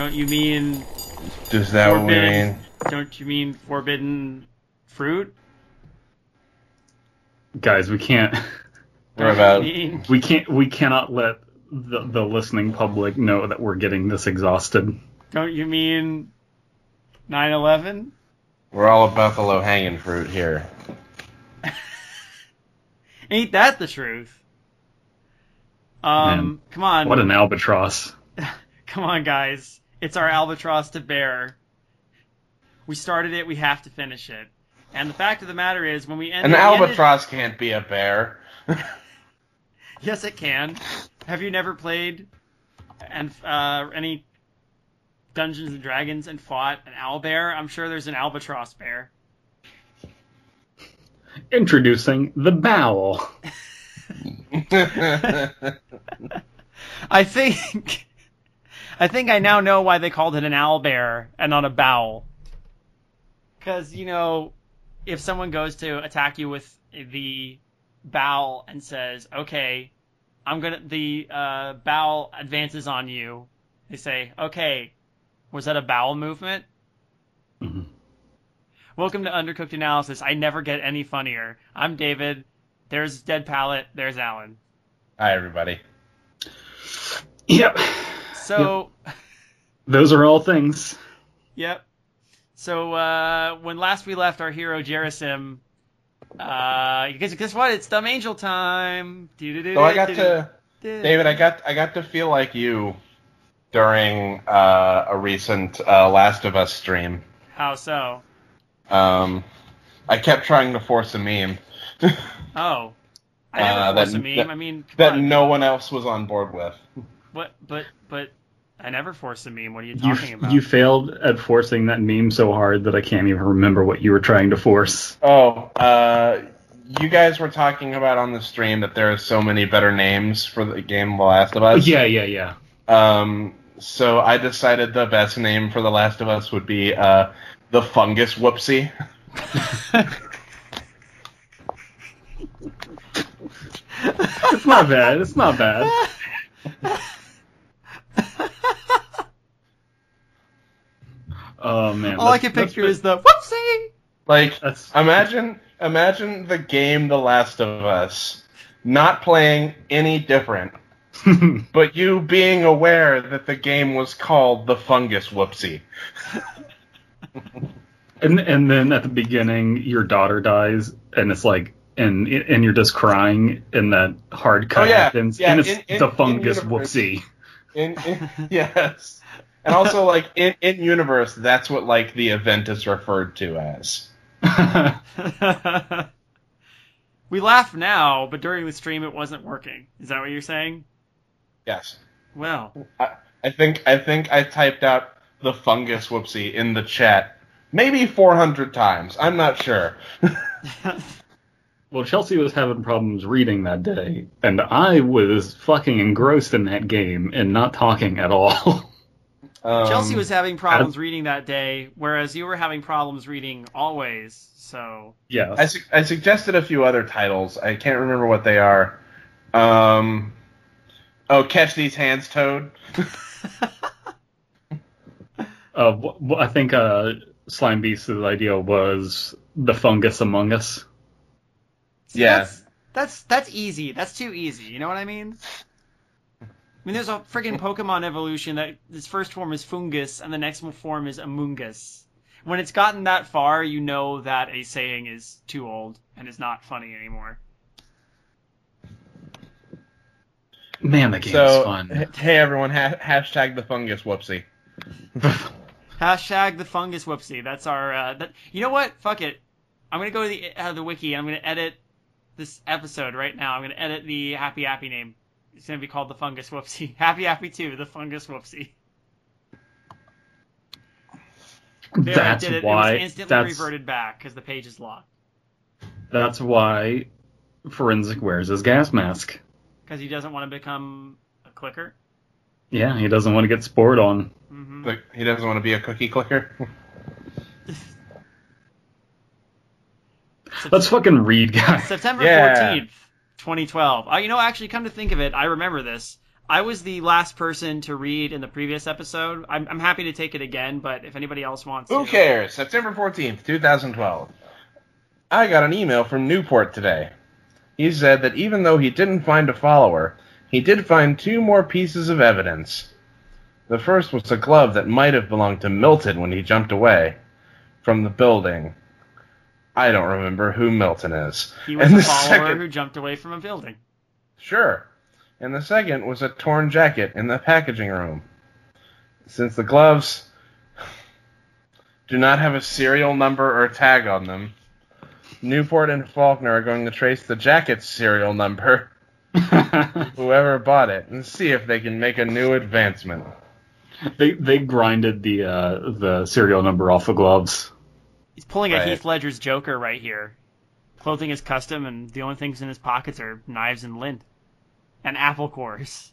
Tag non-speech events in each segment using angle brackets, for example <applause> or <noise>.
Don't you mean Is that what we forbidden? mean? Don't you mean forbidden fruit? Guys, we can't <laughs> We're about. we can't we cannot let the, the listening public know that we're getting this exhausted. Don't you mean 9/11? We're all about the low hanging fruit here. <laughs> Ain't that the truth? Um, Man, come on, What an albatross. <laughs> come on, guys. It's our albatross to bear. We started it. We have to finish it. And the fact of the matter is, when we end, An we ended- albatross can't be a bear. <laughs> yes, it can. Have you never played and uh, any Dungeons and Dragons and fought an owlbear? I'm sure there's an albatross bear. Introducing the bowel. <laughs> I think I think I now know why they called it an owl bear and not a bowel. Because you know, if someone goes to attack you with the bowel and says, "Okay, I'm gonna," the uh, bowel advances on you. They say, "Okay, was that a bowel movement?" Mhm. Welcome to Undercooked Analysis. I never get any funnier. I'm David. There's Dead Palette. There's Alan. Hi, everybody. Yep. So. Those are all things. Yep. So uh, when last we left our hero Jerasim, uh, guess, guess what? It's Dumb Angel time. So I got to, David. I got, I got to feel like you during uh, a recent uh, Last of Us stream. How so? Um, I kept trying to force a meme <laughs> Oh, I never Uh, force that- a meme. that- I mean, that on. no one else was on board with. What? But but I never forced a meme. What are you You talking about? you failed at forcing that meme so hard that I can't even remember what you were trying to force. Oh, uh, you guys were talking about on the stream that there are so many better names for the game The Last of Us. Yeah, yeah, yeah. Um, so I decided the best name for The Last of Us would be uh, the Fungus Whoopsie. <laughs> It's not bad. It's not bad. Oh man. All I can picture is the whoopsie. Like, That's imagine, imagine the game The Last of Us not playing any different, <laughs> but you being aware that the game was called the Fungus Whoopsie. <laughs> and and then at the beginning your daughter dies and it's like and and you're just crying and that hard oh, cut Oh, yeah. happens Yeah, and it's in- in- the in fungus universe. whoopsie. In, in <laughs> yes, and also like in in universe, that's what like the event is referred to as. <laughs> we laugh now, but during the stream it wasn't working. Is that what you're saying? Yes. Well, I, I think I think I typed out the fungus whoopsie in the chat maybe 400 times. I'm not sure. <laughs> well, Chelsea was having problems reading that day, and I was fucking engrossed in that game and not talking at all. <laughs> Um, Chelsea was having problems reading that day, whereas you were having problems reading always. So yeah. I, su- I suggested a few other titles. I can't remember what they are. Um, oh, catch these hands, Toad. <laughs> Uh, wh- wh- I think uh, Slime Beast's idea was the fungus among us. See, Yeah. That's, that's that's easy. That's too easy. You know what I mean? I mean, there's a friggin' Pokemon evolution that its first form is Foongus and the next form is Amoonguss. When it's gotten that far, you know that a saying is too old and is not funny anymore. Man, that game so, is fun. h- hey everyone, ha- hashtag the fungus whoopsie. <laughs> Hashtag the fungus whoopsie. That's our. Uh, that, you know what? Fuck it. I'm gonna go to the uh, the wiki. and I'm gonna edit this episode right now. I'm gonna edit the Happy Happy name. It's gonna be called the fungus whoopsie. <laughs> Happy Happy Two, the fungus whoopsie. There, that's did it. why. It was instantly that's reverted back because the page is locked. that's why Forensic wears his gas mask. Because he doesn't want to become a clicker. Yeah, he doesn't want to get spored on. hmm But he doesn't want to be a cookie clicker. <laughs> <laughs> Let's fucking read, guys. September Yeah. 14th, 2012. Uh, you know, actually, come to think of it, I remember this. I was the last person to read in the previous episode. I'm, I'm happy to take it again, but if anybody else wants Who to. cares? September 14th, 2012. I got an email from Newport today. He said that even though he didn't find a follower, he did find two more pieces of evidence. The first was a glove that might have belonged to Milton when he jumped away from the building. I don't remember who Milton is. He was And a the follower second- who jumped away from a building. Sure. And the second was a torn jacket in the packaging room. Since the gloves do not have a serial number or tag on them, Newport and Faulkner are going to trace the jacket's serial number, <laughs> whoever bought it, and see if they can make a new advancement. they they grinded the uh, the serial number off the gloves. He's pulling a Heath Ledger's Joker right here. Clothing is custom, and the only things in his pockets are knives and lint. And apple cores.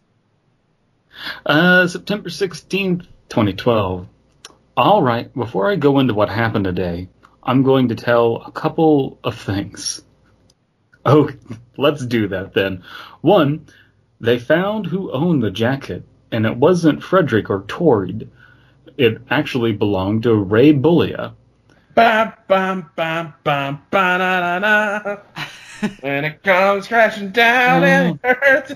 Uh, September 16th, 2012. All right, before I go into what happened today, I'm going to tell a couple of things. <laughs> Oh, let's do that then. One, they found who owned the jacket, and it wasn't Frederick or Torrid. It actually belonged to Ray Bullia. Bam, bam, bam, bam, ba-da-da-da. when it comes crashing down and hurts.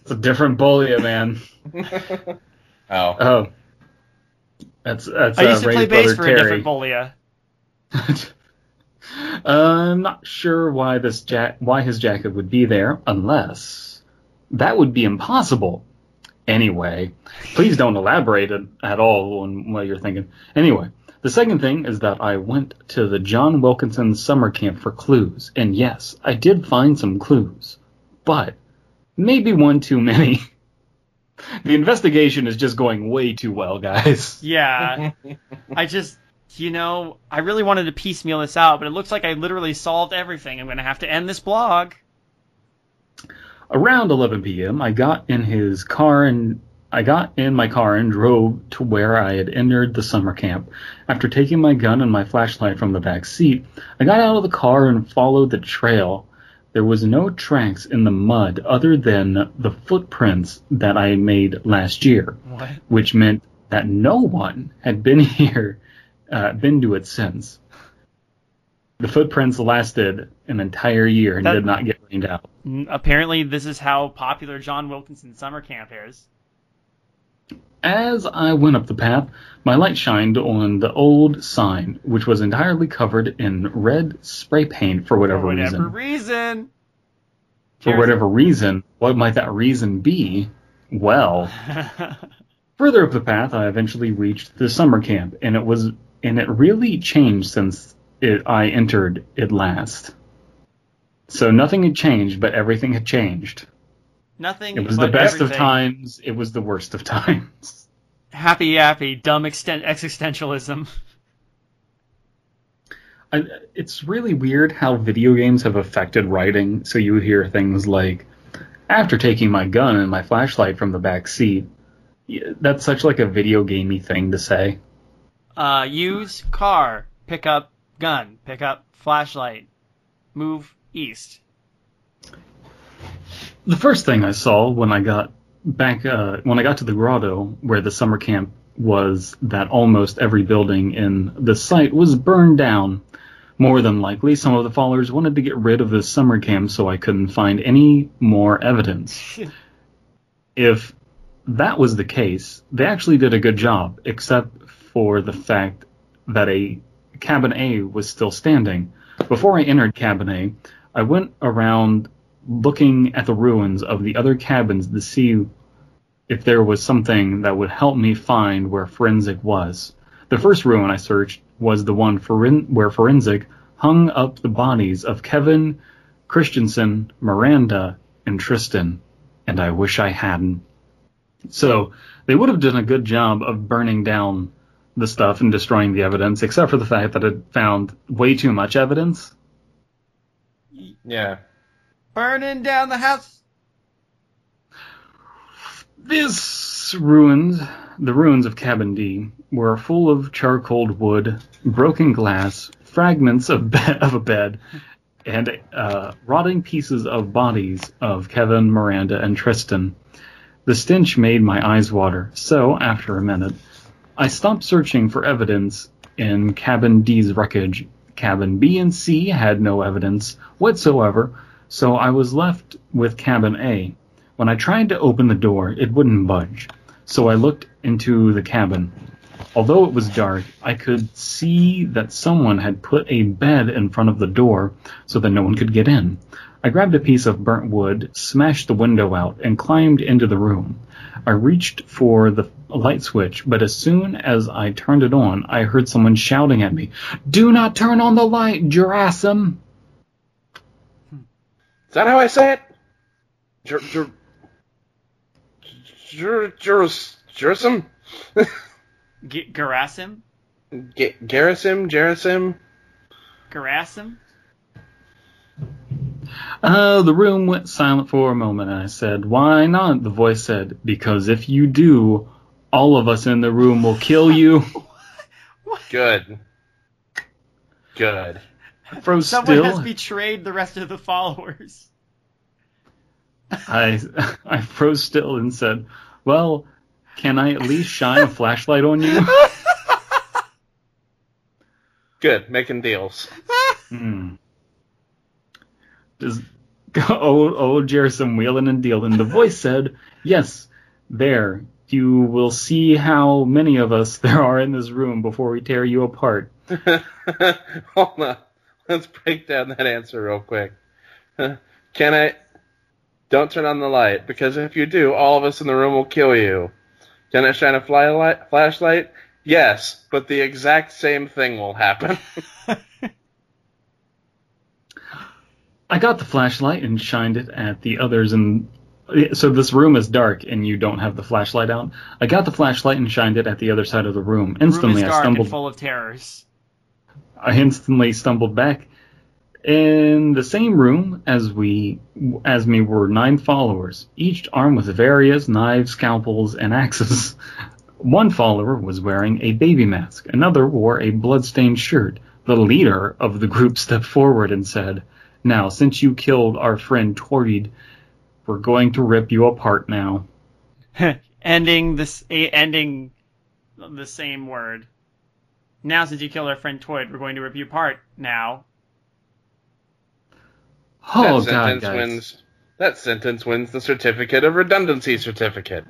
It's a different Bullia, man. <laughs> oh. Oh. That's that's I uh, used to Ray's play bass for Terry. a different Bolia. <laughs> I'm not sure why this ja- why his jacket would be there, unless that would be impossible. Anyway, please don't elaborate at, at all on what you're thinking. Anyway, the second thing is that I went to the John Wilkinson summer camp for clues, and yes, I did find some clues, but maybe one too many. <laughs> the investigation is just going way too well, guys. <laughs> Yeah. I just, you know, I really wanted to piecemeal this out, but it looks like I literally solved everything. I'm going to have to end this blog. Around 11 p.m., I got in his car and I got in my car and drove to where I had entered the summer camp. After taking my gun and my flashlight from the back seat, I got out of the car and followed the trail. There was no tracks in the mud other than the footprints that I made last year, What? which meant that no one had been <laughs> here, uh, been to it since. The footprints lasted an entire year and That- did not get rained out. Apparently, this is how popular John Wilkinson summer camp is. As I went up the path, my light shined on the old sign, which was entirely covered in red spray paint for whatever, For whatever reason. reason. For whatever reason, what might that reason be? Well, <laughs> further up the path, I eventually reached the summer camp, and it was and it really changed since it, I entered it last. So nothing had changed, but everything had changed. Nothing. It was the best of times. It was the worst of times. <laughs> Happy happy, dumb exten- existentialism. I, it's really weird how video games have affected writing. So you hear things like, "After taking my gun and my flashlight from the back seat," that's such like a video gamey thing to say. Uh, use car, pick up gun, pick up flashlight, move east. The first thing I saw when I got back, uh, when I got to the grotto where the summer camp was, that almost every building in the site was burned down. More than likely, some of the followers wanted to get rid of this summer camp so I couldn't find any more evidence. <laughs> if that was the case, they actually did a good job, except for the fact that a cabin A was still standing. Before I entered cabin A, I went around looking at the ruins of the other cabins to see if there was something that would help me find where forensic was. The first ruin I searched was the one foren- where forensic hung up the bodies of Kevin, Christensen, Miranda, and Tristan, and I wish I hadn't. So they would have done a good job of burning down the stuff and destroying the evidence, except for the fact that it found way too much evidence. Yeah. Burning down the house. This ruins, the ruins of Cabin D, were full of charcoaled wood, broken glass, fragments of, be- <laughs> of a bed, and uh, rotting pieces of bodies of Kevin, Miranda, and Tristan. The stench made my eyes water, so, after a minute, I stopped searching for evidence in Cabin D's wreckage. Cabin B and C had no evidence whatsoever, so I was left with Cabin A. When I tried to open the door, it wouldn't budge, so I looked into the cabin. Although it was dark, I could see that someone had put a bed in front of the door so that no one could get in. I grabbed a piece of burnt wood, smashed the window out, and climbed into the room. I reached for the light switch, but as soon as I turned it on, I heard someone shouting at me, Do not turn on the light, Jurasim! Is that how I say it? Jur jur jur jurus jurasim? G- Garasim? G- Garasim? Jarasim? Garasim? Uh, the room went silent for a moment, and I said, Why not? The voice said, Because if you do, all of us in the room will kill you. <laughs> Good. Good. I froze Someone still. has betrayed the rest of the followers. I I froze still and said, "Well, can I at least shine a flashlight on you?" <laughs> Good. Making deals. Hmm. Just <laughs> old old Jerison wheeling and dealing. The voice said, "Yes, there. You will see how many of us there are in this room before we tear you apart." <laughs> Hold on. Let's break down that answer real quick. <laughs> Can I? Don't turn on the light, because if you do, all of us in the room will kill you. Can I shine a fly light, flashlight? Yes, but the exact same thing will happen. <laughs> I got the flashlight and shined it at the others and so this room is dark and you don't have the flashlight out. I got the flashlight and shined it at the other side of the room. The room Instantly is I stumbled and full of terrors. I instantly stumbled back. In the same room as we as me were nine followers, each armed with various knives, scalpels, and axes. <laughs> One follower was wearing a baby mask, another wore a bloodstained shirt. The leader of the group stepped forward and said, Now, since you killed our friend Torrid, we're going to rip you apart now. <laughs> ending this, ending the same word. Now, since you killed our friend Toyd, we're going to rip you apart. Now, Oh that god, sentence guys. wins. That sentence wins the certificate of redundancy certificate.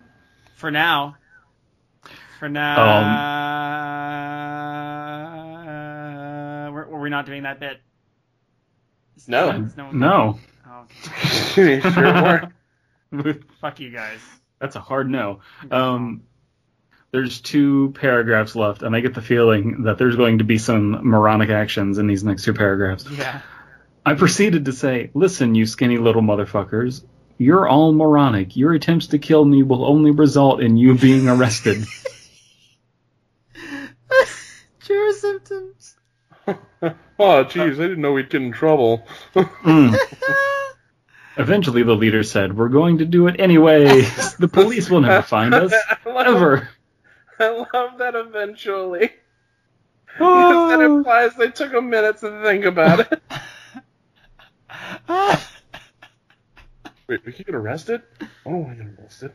for now. For Um, now. were, were we not doing that bit? No. no. one- No. Oh, <laughs> You sure were. <laughs> fuck you guys. That's a hard no. Um, there's two paragraphs left, and I get the feeling that there's going to be some moronic actions in these next two paragraphs. Yeah. I proceeded to say, Listen, you skinny little motherfuckers. You're all moronic. Your attempts to kill me will only result in you being arrested. <laughs> True symptoms. <laughs> oh, jeez, I didn't know we'd get in trouble. <laughs> Mm. Eventually, the leader said, We're going to do it anyways. The police will never find us. I love, Ever. I love that eventually. <sighs> Because that Oh. implies they took a minute to think about it. <laughs> Wait, we could get arrested? I don't want to get arrested.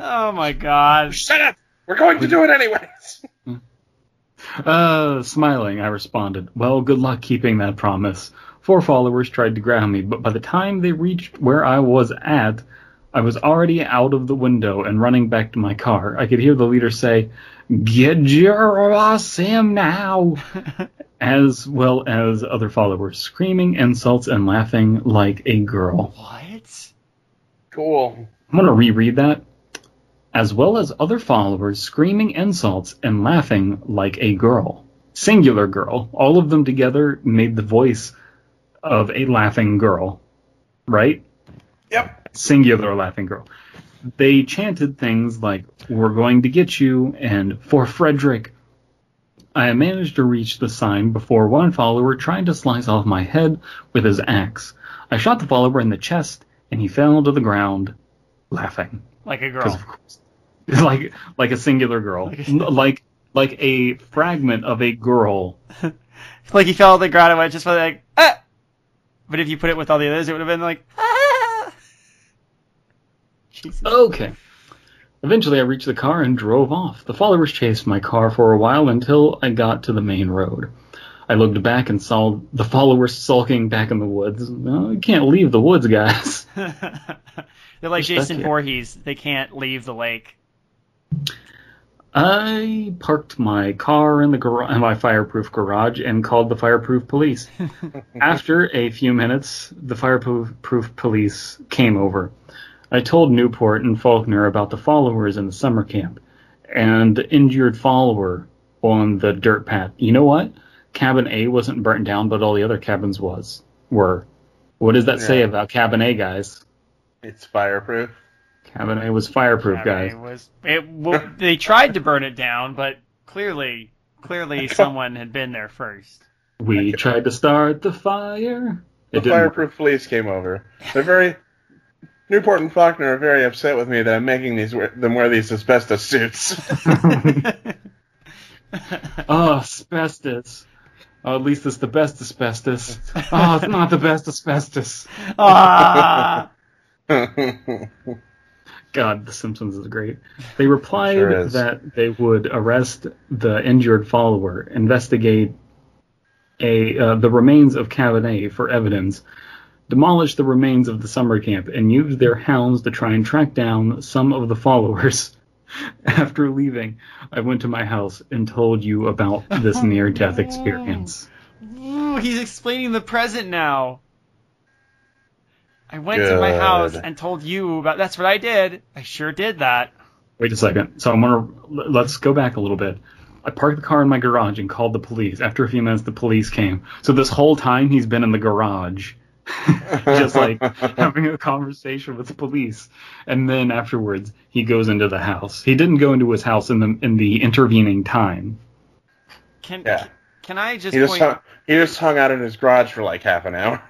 oh my god. Shut up! We're going to do it anyways! <laughs> Uh, smiling, I responded, Well, good luck keeping that promise. Four followers tried to grab me, but by the time they reached where I was at, I was already out of the window and running back to my car. I could hear the leader say, Get your ass in now! <laughs> as well as other followers screaming insults and laughing like a girl. what? Cool. I'm going to reread that. As well as other followers screaming insults and laughing like a girl. Singular girl. All of them together made the voice of a laughing girl. Right? Yep. Singular laughing girl. They chanted things like, We're going to get you, and For Frederick. I managed to reach the sign before one follower tried to slice off my head with his axe. I shot the follower in the chest, and he fell to the ground, laughing. Like a girl. of course, <laughs> like like a singular girl, Like like like a fragment of a girl. <laughs> Like he fell to the ground and went just like, ah! But if you put it with all the others, it would have been like, ah! Jesus. Okay. Eventually, I reached the car and drove off. The followers chased my car for a while until I got to the main road. I looked back and saw the followers sulking back in the woods. No, you can't leave the woods, guys. <laughs> They're like Jason. Voorhees. They can't leave the lake. I parked my car in the gar- my fireproof garage and called the fireproof police. <laughs> After a few minutes, the fireproof police came over. I told Newport and Faulkner about the followers in the summer camp and the injured follower on the dirt path. You know what? Cabin A wasn't burnt down, but all the other cabins was were. What does that say about Cabin A, guys? It's fireproof. Cabin A was fireproof, I guys. mean, it was it, well, <laughs> they tried to burn it down, but clearly, clearly <laughs> someone had been there first. We tried to start the fire. The It didn't work. fireproof police came over. They're very. Newport and Faulkner are very upset with me that I'm making these them wear these asbestos suits. <laughs> Oh, asbestos. Oh, at least it's the best asbestos. Oh, it's not the best asbestos. <laughs> ah, God, The Simpsons is great. They replied Sure is. that they would arrest the injured follower, investigate a uh, the remains of Cabin for evidence, demolish the remains of the summer camp, and used their hounds to try and track down some of the followers. <laughs> After leaving, I went to my house and told you about this <laughs> near-death experience. Ooh, he's explaining the present now. I went to my house and told you about. That's what I did. I sure did that. Wait a second. So I'm gonna let's go back a little bit. I parked the car in my garage and called the police. After a few minutes, the police came. So this whole time he's been in the garage, <laughs> just like having a conversation with the police. And then afterwards, he goes into the house. He didn't go into his house in the in the intervening time. Can Yeah. can I just he just point? hung, he just hung out in his garage for like half an hour.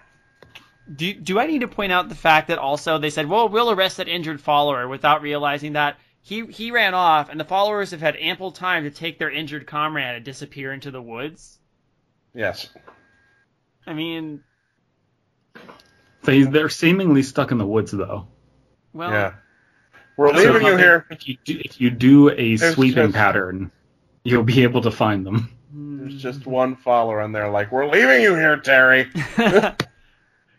Do, do I need to point out the fact that also they said, well, we'll arrest that injured follower without realizing that he, he ran off and the followers have had ample time to take their injured comrade and disappear into the woods? Yes. I mean, They they're seemingly stuck in the woods though. well, yeah. We're So leaving you if- here. If you do, if you do a There's sweeping just- pattern, you'll be able to find them. There's just one follower in there, like, we're leaving you here, Terry. <laughs>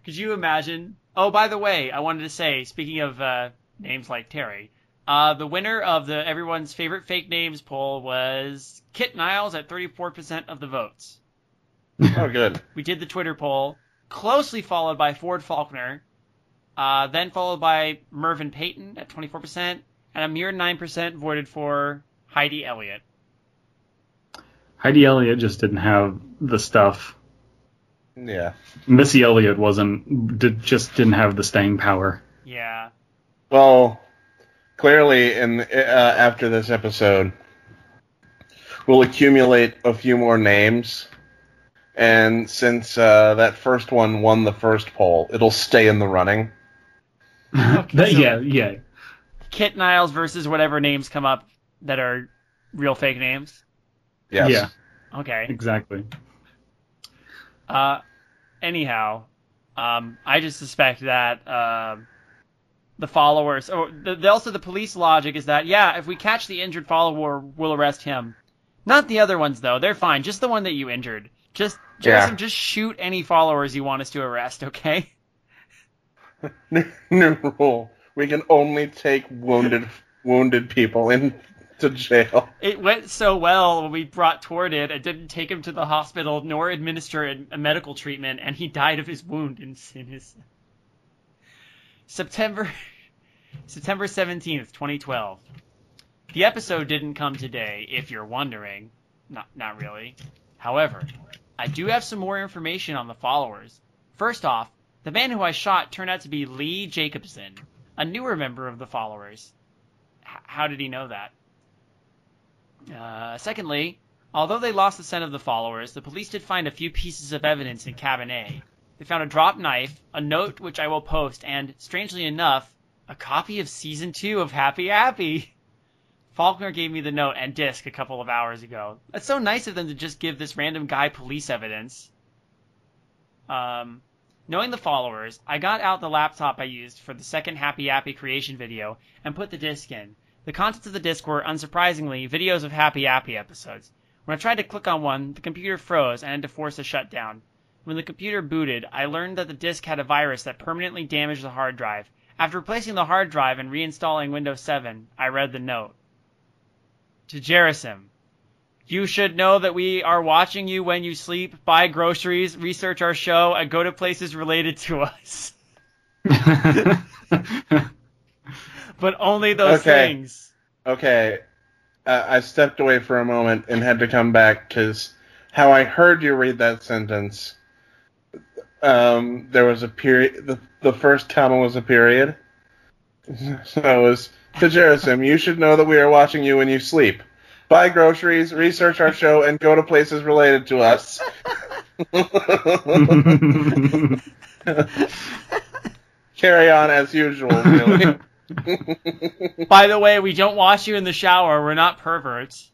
Could you imagine? Oh, by the way, I wanted to say, speaking of uh, names like Terry, uh, the winner of the everyone's favorite fake names poll was Kit Niles at 34% of the votes. Oh, good. We did the Twitter poll, closely followed by Ford Faulkner, uh, then followed by Mervyn Payton at 24%, and a mere 9% voted for Heidi Elliott. Heidi Elliott just didn't have the stuff. Yeah. Missy Elliott wasn't did, just didn't have the staying power. Yeah. Well, clearly, in uh, after this episode, we'll accumulate a few more names, and since uh, that first one won the first poll, it'll stay in the running. <laughs> That- so- yeah, yeah. Kit Niles versus whatever names come up that are real fake names. Yes. Yeah, Okay. exactly. Uh, anyhow, um, I just suspect that um the followers, or the, the, also the police logic is that yeah, if we catch the injured follower, we'll arrest him. Not the other ones though; they're fine. Just the one that you injured. Just, Yeah. Just shoot any followers you want us to arrest, okay? <laughs> New, rule: we can only take wounded wounded people into jail. It went so well when we brought toward it. It didn't take him to the hospital nor administer a, a medical treatment, and he died of his wound in, in his September <laughs> September seventeenth, twenty twelve. The episode didn't come today, if you're wondering. Not not really. However, I do have some more information on the followers. First off, the man who I shot turned out to be Lee Jacobson, a newer member of the followers. H- how did he know that? Uh, secondly, although they lost the scent of the followers, the police did find a few pieces of evidence in cabin A. They found a dropped knife, a note which I will post, and, strangely enough, a copy of season two of Happy Happy. <laughs> Faulkner gave me the note and disc a couple of hours ago. That's so nice of them to just give this random guy police evidence. Um, Knowing the followers, I got out the laptop I used for the second Happy Appy creation video and put the disc in. The contents of the disc were, unsurprisingly, videos of Happy Appy episodes. When I tried to click on one, the computer froze and had to force a shutdown. When the computer booted, I learned that the disk had a virus that permanently damaged the hard drive. After replacing the hard drive and reinstalling Windows 7, I read the note. To Jerasim, you should know that we are watching you when you sleep, buy groceries, research our show, and go to places related to us. <laughs> but only those Okay. things. Okay, uh, I stepped away for a moment and had to come back because how I heard you read that sentence, um, there was a period. The, the first comma was a period. <laughs> So it was to Jerasim. You should know that we are watching you when you sleep. Buy groceries, research our show, and go to places related to us. <laughs> Carry on as usual, really. <laughs> By the way, we don't wash you in the shower. We're not perverts.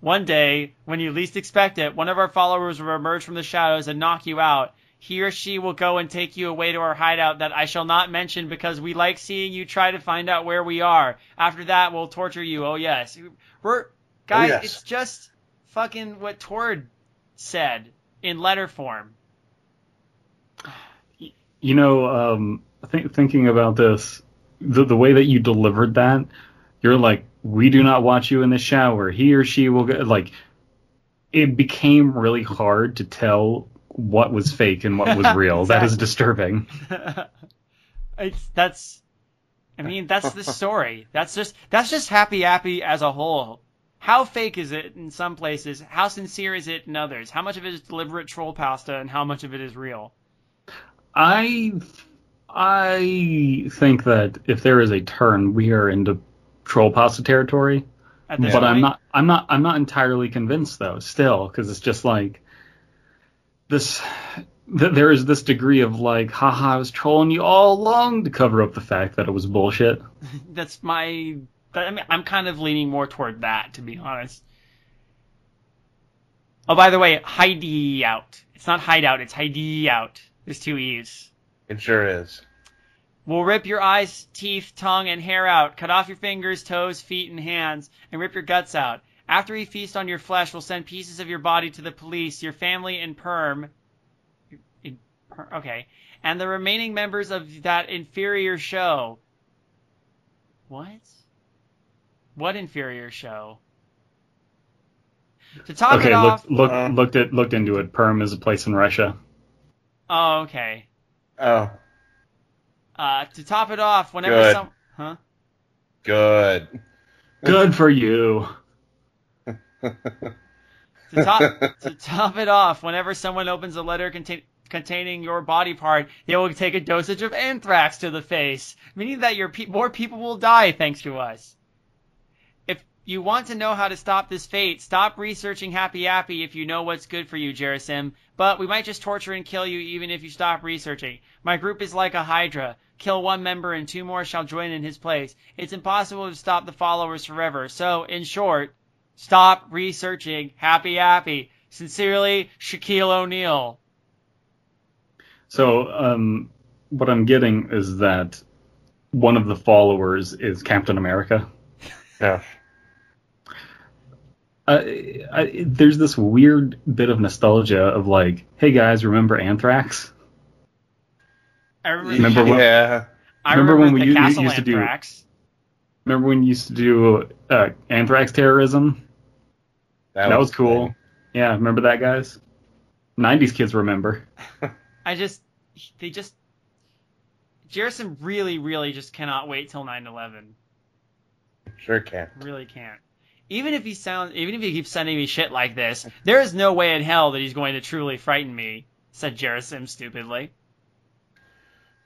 One day, when you least expect it, one of our followers will emerge from the shadows and knock you out. He or she will go and take you away to our hideout that I shall not mention because we like seeing you try to find out where we are. After that, we'll torture you. Oh yes, we're guys. yes. It's just fucking what Tord said in letter form. you know, um, th- thinking about this, the, the way that you delivered that, you're like, we do not watch you in the shower. He or she will get, like, it became really hard to tell what was fake and what was real. That is disturbing. <laughs> it's that's I mean that's the story. That's just that's just happy happy as a whole. How fake is it in some places? How sincere is it in others? How much of it is deliberate troll pasta and how much of it is real? I I think that if there is a turn, we are into troll pasta territory. But I'm not I'm not I'm not entirely convinced though still because it's just like this th- there is this degree of like haha I was trolling you all along to cover up the fact that it was bullshit <laughs> That's my but I mean I'm kind of leaning more toward that to be honest. Oh by the way, Heidi out. It's not hideout, it's Heidi out. There's two E's. it sure is. We'll rip your eyes, teeth, tongue, and hair out, cut off your fingers, toes, feet, and hands, and rip your guts out. After we feast on your flesh, we'll send pieces of your body to the police, your family, and perm. in- per- Okay. And the remaining members of that inferior show. What? What inferior show? To top okay it off. looked look, Uh. looked at looked into it Perm is a place in Russia Oh, okay. Oh, Uh, to top it off, whenever Good. some. Huh? good. good for you To top, to top it off, whenever someone opens a letter contain, containing your body part, they will take a dosage of anthrax to the face, meaning that your pe- more people will die thanks to us. If you want to know how to stop this fate, stop researching Happy Appy if you know what's good for you, Jerasim. But we might just torture and kill you even if you stop researching. My group is like a hydra. Kill one member and two more shall join in his place. It's impossible to stop the followers forever. So, in short, Stop researching Happy Appy. Sincerely, Shaquille O'Neal. so um what I'm getting is that one of the followers is Captain America <laughs> Yeah. uh, I, there's this weird bit of nostalgia of like, hey guys, remember Anthrax? I remember, Remember when- yeah. I remember remember, when we the u- Castle used to do- Remember when you used to do uh, Anthrax terrorism? That, was the cool. thing. Yeah, remember that, guys? '90s kids remember. <laughs> I just, they just, Jerison really, really just cannot wait till 9/11. Sure can't. Really can't. Even if he sounds, even if he keeps sending me shit like this, there is no way in hell that he's going to truly frighten me," said Jerasim stupidly.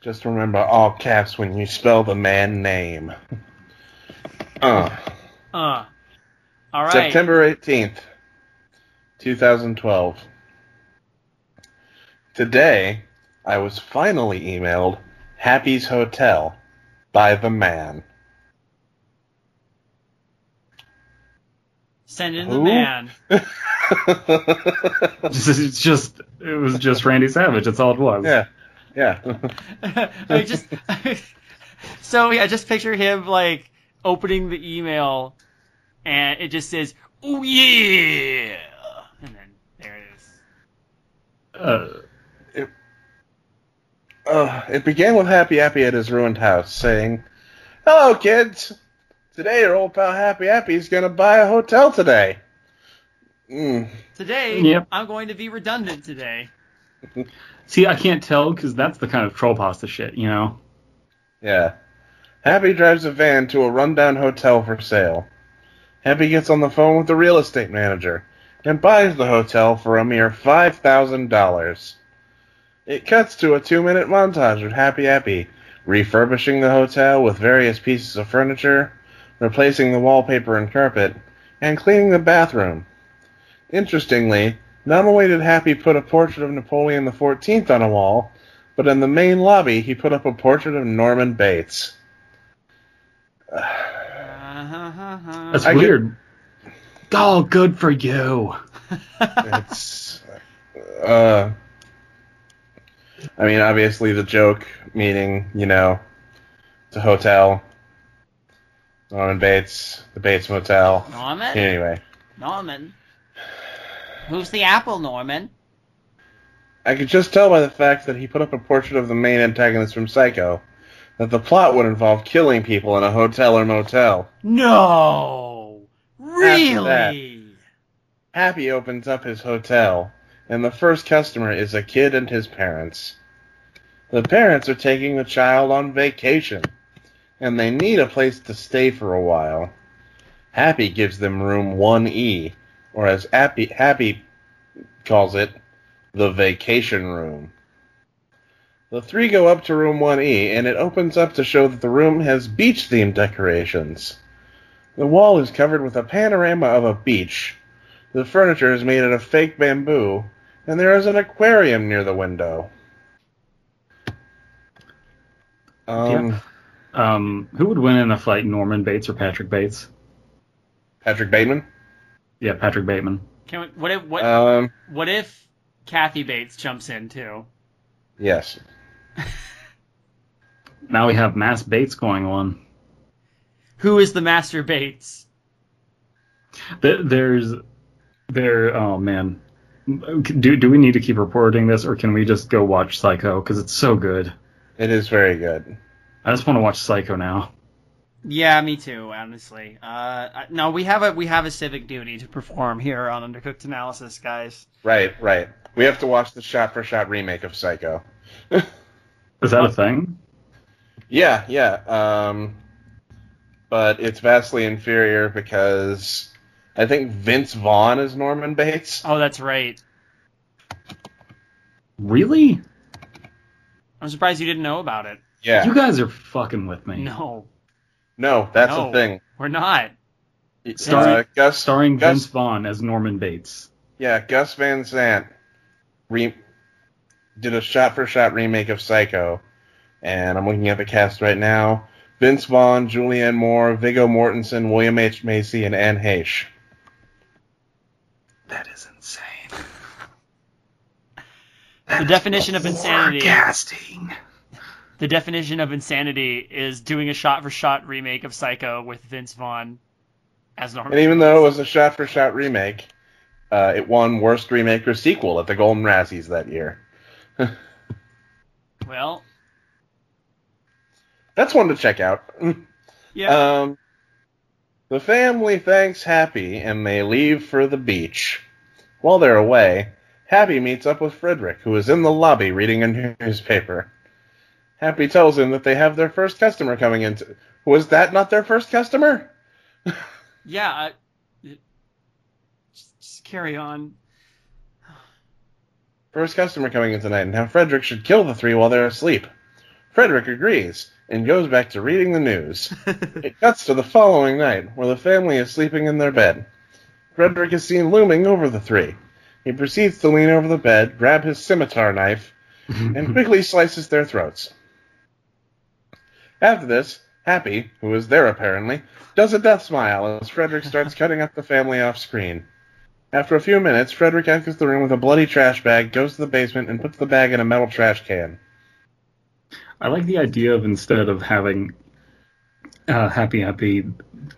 Just remember all caps when you spell the man name. Uh, Uh. All right. September 18th, 2012. Today, I was finally emailed Happy's Hotel by the man. Send in the Who? man. <laughs> It's just it was just Randy Savage. That's all it was. yeah, yeah. <laughs> I just <laughs> so yeah, just picture him like opening the email, and it just says, "Oh yeah," and then there it is. Uh, Uh, it began with Happy Happy at his ruined house, saying, "Hello, kids. Today, your old pal Happy Happy is gonna buy a hotel today." Mm. Today, Yep. I'm going to be redundant today. <laughs> see, I can't tell because that's the kind of troll pasta shit, you know. Yeah. Happy drives a van to a rundown hotel for sale. Happy gets on the phone with the real estate manager and buys the hotel for a mere five thousand dollars. It cuts to a two-minute montage of Happy Happy refurbishing the hotel with various pieces of furniture, replacing the wallpaper and carpet, and cleaning the bathroom. Interestingly, not only did Happy put a portrait of Napoleon XIV on a wall, but in the main lobby he put up a portrait of Norman Bates. <sighs> Uh-huh. That's I get- weird. Oh, good for you. It's, uh, I mean, obviously the joke meaning, you know, it's a hotel. Norman Bates, the Bates Motel. Norman? Anyway, Norman? Who's the apple, Norman? I could just tell by the fact that he put up a portrait of the main antagonist from Psycho that the plot would involve killing people in a hotel or motel. No! Really? That, Happy opens up his hotel, and the first customer is a kid and his parents. The parents are taking the child on vacation, and they need a place to stay for a while. Happy gives them room 1E, or as Happy, Happy calls it, the vacation room. The three go up to room 1E, and it opens up to show that the room has beach themed decorations. The wall is covered with a panorama of a beach. The furniture is made out of fake bamboo, and there is an aquarium near the window. Um, Um, who would win in a fight, Norman Bates or Patrick Bates? Patrick Bateman. Yeah, Patrick Bateman. Can we, what if what Um, what if Kathy Bates jumps in too? yes. <laughs> Now we have mass Bates going on. Who is the Master Bates? Th- There's, there. Oh man, do do we need to keep reporting this, or can we just go watch Psycho? Because it's so good. It is very good. I just want to watch Psycho now. Yeah, me too. Honestly, uh, no, we have a we have a civic duty to perform here on Undercooked Analysis, guys. Right, right. We have to watch the shot for shot remake of Psycho. <laughs> Is that a thing? Yeah, yeah. Um, but it's vastly inferior because I think Vince Vaughn is Norman Bates. Oh, that's right. Really? I'm surprised you didn't know about it. Yeah. You guys are fucking with me. No, no, that's No. the thing. we're not. Starring- Uh, Gus, Starring Gus, Vince Vaughn as Norman Bates. yeah, Gus Van Sant re- did a shot-for-shot remake of Psycho, and I'm looking at the cast right now: Vince Vaughn, Julianne Moore, Viggo Mortensen, William H Macy, and Anne Heche. That is insane. The definition of insanity. Forecasting. The definition of insanity is doing a shot-for-shot remake of Psycho with Vince Vaughn as Norman. And even though it was a shot-for-shot remake, uh, it won Worst Remake or Sequel at the Golden Razzies that year. <laughs> well, That's one to check out. <laughs> yeah. Um, the family thanks Happy and they leave for the beach. While they're away, Happy meets up with Frederick, who is in the lobby reading a newspaper. Happy tells him that they have their first customer coming in. To- was that not their first customer? <laughs> yeah. I, it- just, just carry on. First customer coming in tonight, and how Frederick should kill the three while they're asleep. Frederick agrees and goes back to reading the news. <laughs> It cuts to the following night, where the family is sleeping in their bed. Frederick is seen looming over the three. He proceeds to lean over the bed, grab his scimitar knife, and <laughs> quickly slices their throats. After this, Happy, who is there apparently, does a death smile as Frederick starts cutting up the family off screen. After a few minutes, Frederick enters the room with a bloody trash bag, goes to the basement, and puts the bag in a metal trash can. I like the idea of instead of having uh, Happy Happy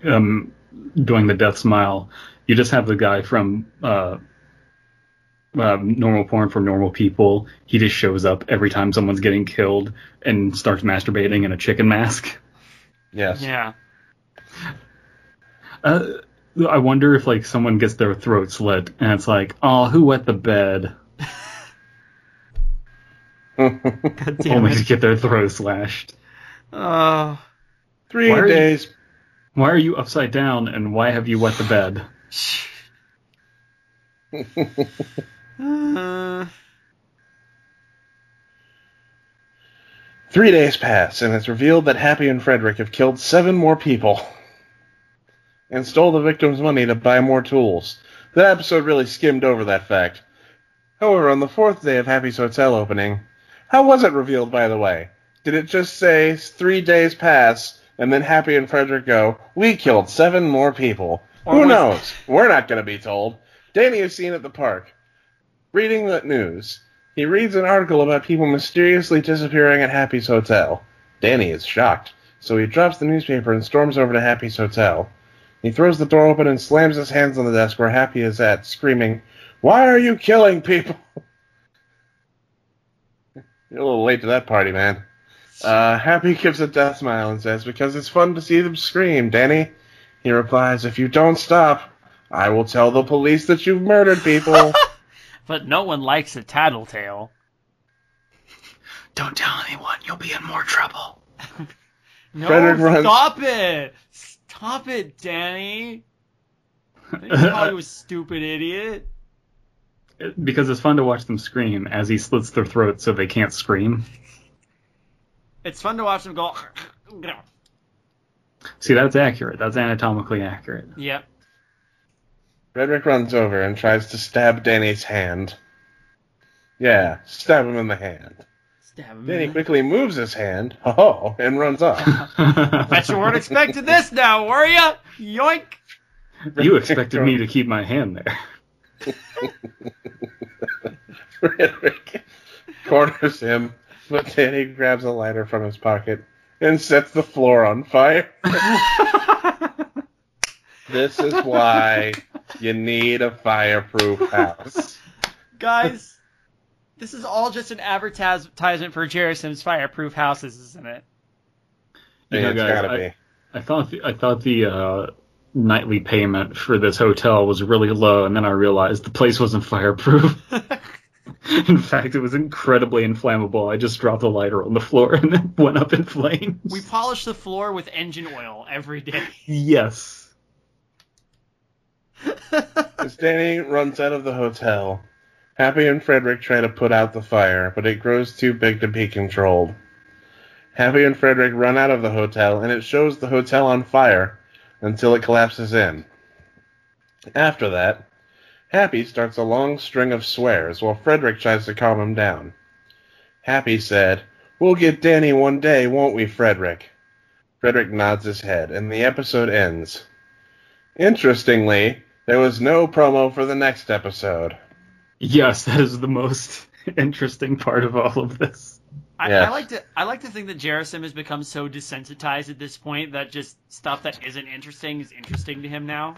um, doing the death smile, you just have the guy from uh, uh, normal porn for normal people. He just shows up every time someone's getting killed and starts masturbating in a chicken mask. Yes. Yeah. Uh, I wonder if like someone gets their throat slit and it's like, oh, who wet the bed? God damn Only to get their throat slashed. Oh. Three Why are you- days. Why are you upside down and why have you wet the bed? Uh, Three days pass, and it's revealed that Happy and Frederick have killed seven more people and stole the victims' money to buy more tools. That episode really skimmed over that fact. However, on the fourth day of Happy's hotel opening, how was it revealed, by the way? Did it just say three days pass, and then Happy and Frederick go, We killed seven more people? Or Who was- knows? We're not going to be told. Danny is seen at the park, reading the news. He reads an article about people mysteriously disappearing at Happy's hotel. Danny is shocked, so he drops the newspaper and storms over to Happy's hotel. He throws the door open and slams his hands on the desk where Happy is at, screaming, Why are you killing people? <laughs> You're a little late to that party, man. Uh, Happy gives a death smile and says, Because it's fun to see them scream, Danny. He replies, If you don't stop, I will tell the police that you've murdered people. <laughs> but no one likes a tattletale. Don't tell anyone, you'll be in more trouble. <laughs> No, Frederick runs- stop it! Stop it, Danny! <laughs> You call you a stupid idiot. because it's fun to watch them scream as he slits their throat so they can't scream. It's fun to watch them go. See, that's accurate. That's anatomically accurate. Yep. Frederick runs over and tries to stab Danny's hand. Yeah, stab him in the hand. Stab him. Danny in the- quickly moves his hand, oh, and runs off. <laughs> Bet you weren't expecting this now, were ya? Yoink! you expected me to keep my hand there. Frederick corners him, but Danny grabs a lighter from his pocket and sets the floor on fire. <laughs> This is why you need a fireproof house. Guys, this is all just an advertisement for Jerasim's fireproof houses, isn't it? You know, it's guys, gotta I- be. I thought the, I thought the uh, nightly payment for this hotel was really low, and then I realized the place wasn't <laughs> fireproof. <laughs> in fact, it was incredibly inflammable. I just dropped the lighter on the floor and it <laughs> went up in flames. We polish the floor with engine oil every day. yes. As Danny runs out of the hotel, Happy and Frederick try to put out the fire, but it grows too big to be controlled. Happy and Frederick run out of the hotel, and it shows the hotel on fire until it collapses in. After that, Happy starts a long string of swears while Frederick tries to calm him down. Happy said, We'll get Danny one day, won't we, Frederick? Frederick nods his head, and the episode ends. Interestingly, there was no promo for the next episode. Yes, that is the most <laughs> interesting part of all of this. I, Yeah. I like to I like to think that Jerasim has become so desensitized at this point that just stuff that isn't interesting is interesting to him now.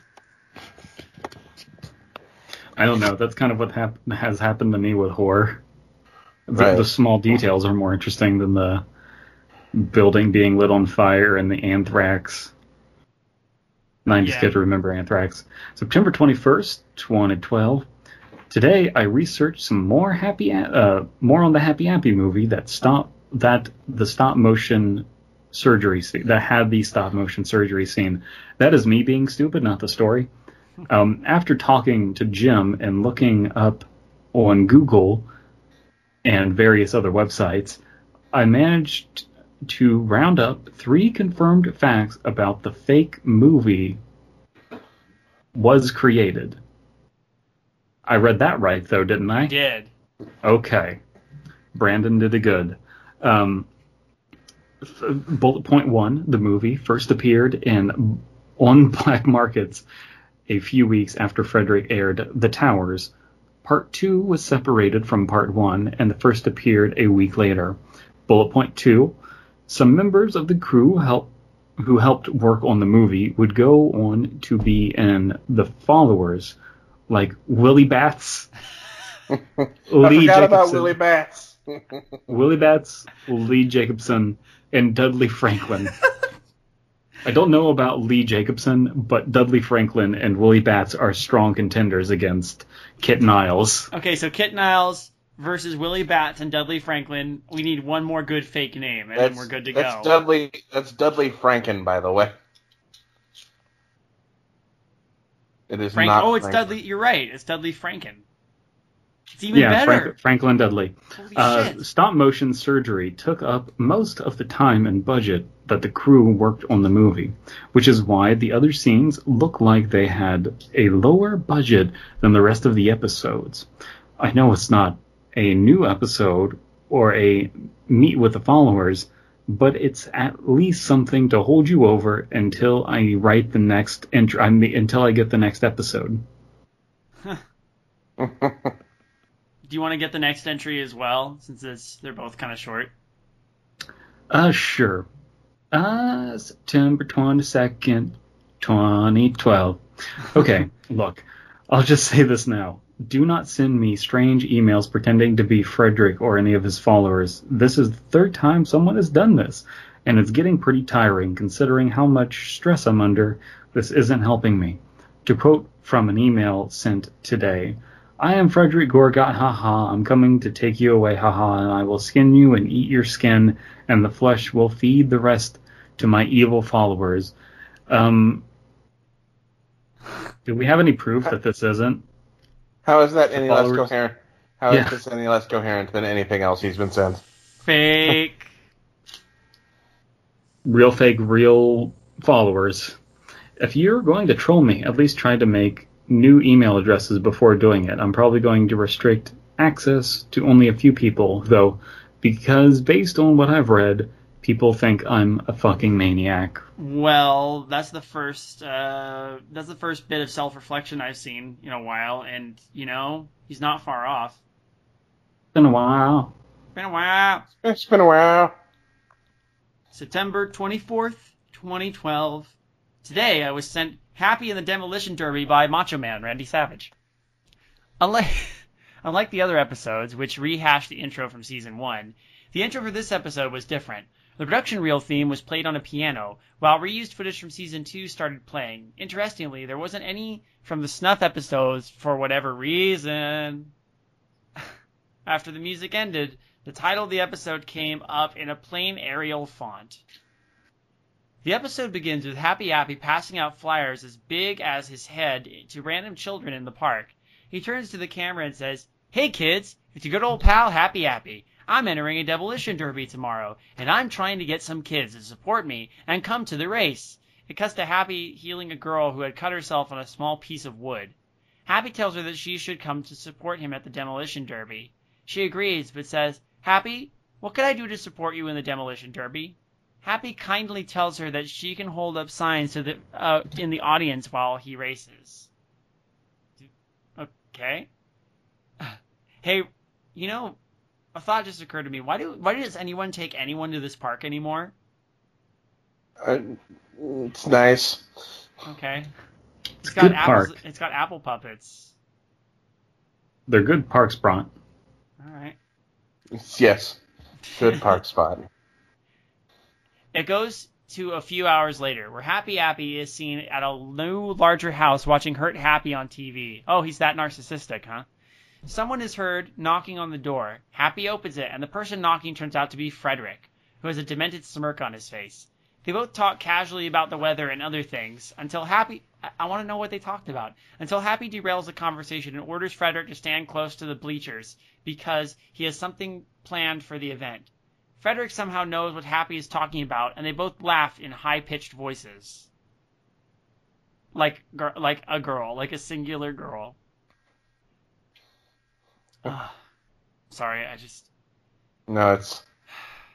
I don't know. That's kind of what hap- has happened to me with horror. The, Right. the small details are more interesting than the building being lit on fire and the anthrax. And I just Yeah. get to remember anthrax. September 21st, 2012. Today I researched some more happy, uh, more on the Happy Happy movie that stop that the stop motion surgery scene that had the stop motion surgery scene. That is me being stupid, not the story. Um, after talking to Jim and looking up on Google and various other websites, I managed to round up three confirmed facts about the fake movie was created. I read that right, though, didn't I? Did Okay. Brandon did a good. Um, bullet point one, the movie first appeared in on <laughs> black markets a few weeks after Frederick aired The Towers. Part two was separated from part one, and the first appeared a week later. Bullet point two: some members of the crew help, who helped work on the movie would go on to be in The Followers, like Willie Bats, <laughs> I forgot about Willie Bats. <laughs> Willie Bats, Lee Jacobson, and Dudley Franklin. <laughs> I don't know about Lee Jacobson, but Dudley Franklin and Willie Bats are strong contenders against Kit Niles. Okay, so Kit Niles versus Willie Bats and Dudley Franklin. We need one more good fake name, and then we're good to that's go. Dudley. That's Dudley Franken, by the way. It is Frank- not. oh, it's Franklin. Dudley. You're right. It's Dudley Franken. It's even yeah, better. Frank- Franklin Dudley. Holy Uh, shit. stop motion surgery took up most of the time and budget that the crew worked on the movie, which is why the other scenes look like they had a lower budget than the rest of the episodes. I know it's not a new episode or a meet with the followers, but it's at least something to hold you over until I write the next entry. I mean, until I get the next episode. <laughs> Do you want to get the next entry as well, since it's they're both kind of short? Uh, sure. Uh, September 22nd, 2012. Okay, <laughs> look, I'll just say this now. Do not send me strange emails pretending to be Frederick or any of his followers. This is the third time someone has done this, and it's getting pretty tiring considering how much stress I'm under. This isn't helping me. To quote from an email sent today, I am Frederick Gorgot, haha. I'm coming to take you away, haha, and I will skin you and eat your skin, and the flesh will feed the rest to my evil followers. Um, do we have any proof that this isn't? How is that any less coherent? How is Yeah. this any less coherent than anything else he's been sent? Fake. real fake, real followers. If you're going to troll me, at least try to make new email addresses before doing it. I'm probably going to restrict access to only a few people, though, because based on what I've read, people think I'm a fucking maniac. Well, that's the first. Uh, that's the first bit of self-reflection I've seen in a while, and you know he's not far off. Been a while. Been a while. It's been a while. September 24th, 2012. Today I was sent Happy in the Demolition Derby by Macho Man Randy Savage. Unlike, <laughs> unlike the other episodes, which rehashed the intro from season 1, the intro for this episode was different. The production reel theme was played on a piano, while reused footage from season 2 started playing. Interestingly, there wasn't any from the snuff episodes for whatever reason. <laughs> After the music ended, the title of the episode came up in a plain Arial font. The episode begins with Happy Happy passing out flyers as big as his head to random children in the park. He turns to the camera and says, Hey kids, it's your good old pal Happy Happy. I'm entering a demolition derby tomorrow, and I'm trying to get some kids to support me and come to the race. It cuts to Happy healing a girl who had cut herself on a small piece of wood. Happy tells her that she should come to support him at the demolition derby. She agrees, but says, Happy, what can I do to support you in the demolition derby? Happy kindly tells her that she can hold up signs to the uh, in the audience while he races. Okay. <sighs> Hey, you know, a thought just occurred to me. Why do why does anyone take anyone to this park anymore? Uh, it's nice. Okay. It's a got good apples. park. It's got apple puppets. They're good parks, Bront. All right. Yes. Good park <laughs> spot. It goes to a few hours later, where Happy Happy is seen at a new, larger house watching Hurt Happy on TV. Oh, he's that narcissistic, huh? Someone is heard knocking on the door. Happy opens it, and the person knocking turns out to be Frederick, who has a demented smirk on his face. They both talk casually about the weather and other things until Happy. I, want to know what they talked about. Until Happy derails the conversation and orders Frederick to stand close to the bleachers because he has something planned for the event. Frederick somehow knows what Happy is talking about, and they both laugh in high-pitched voices, like like a girl, like a singular girl. <sighs> Sorry, I just No, it's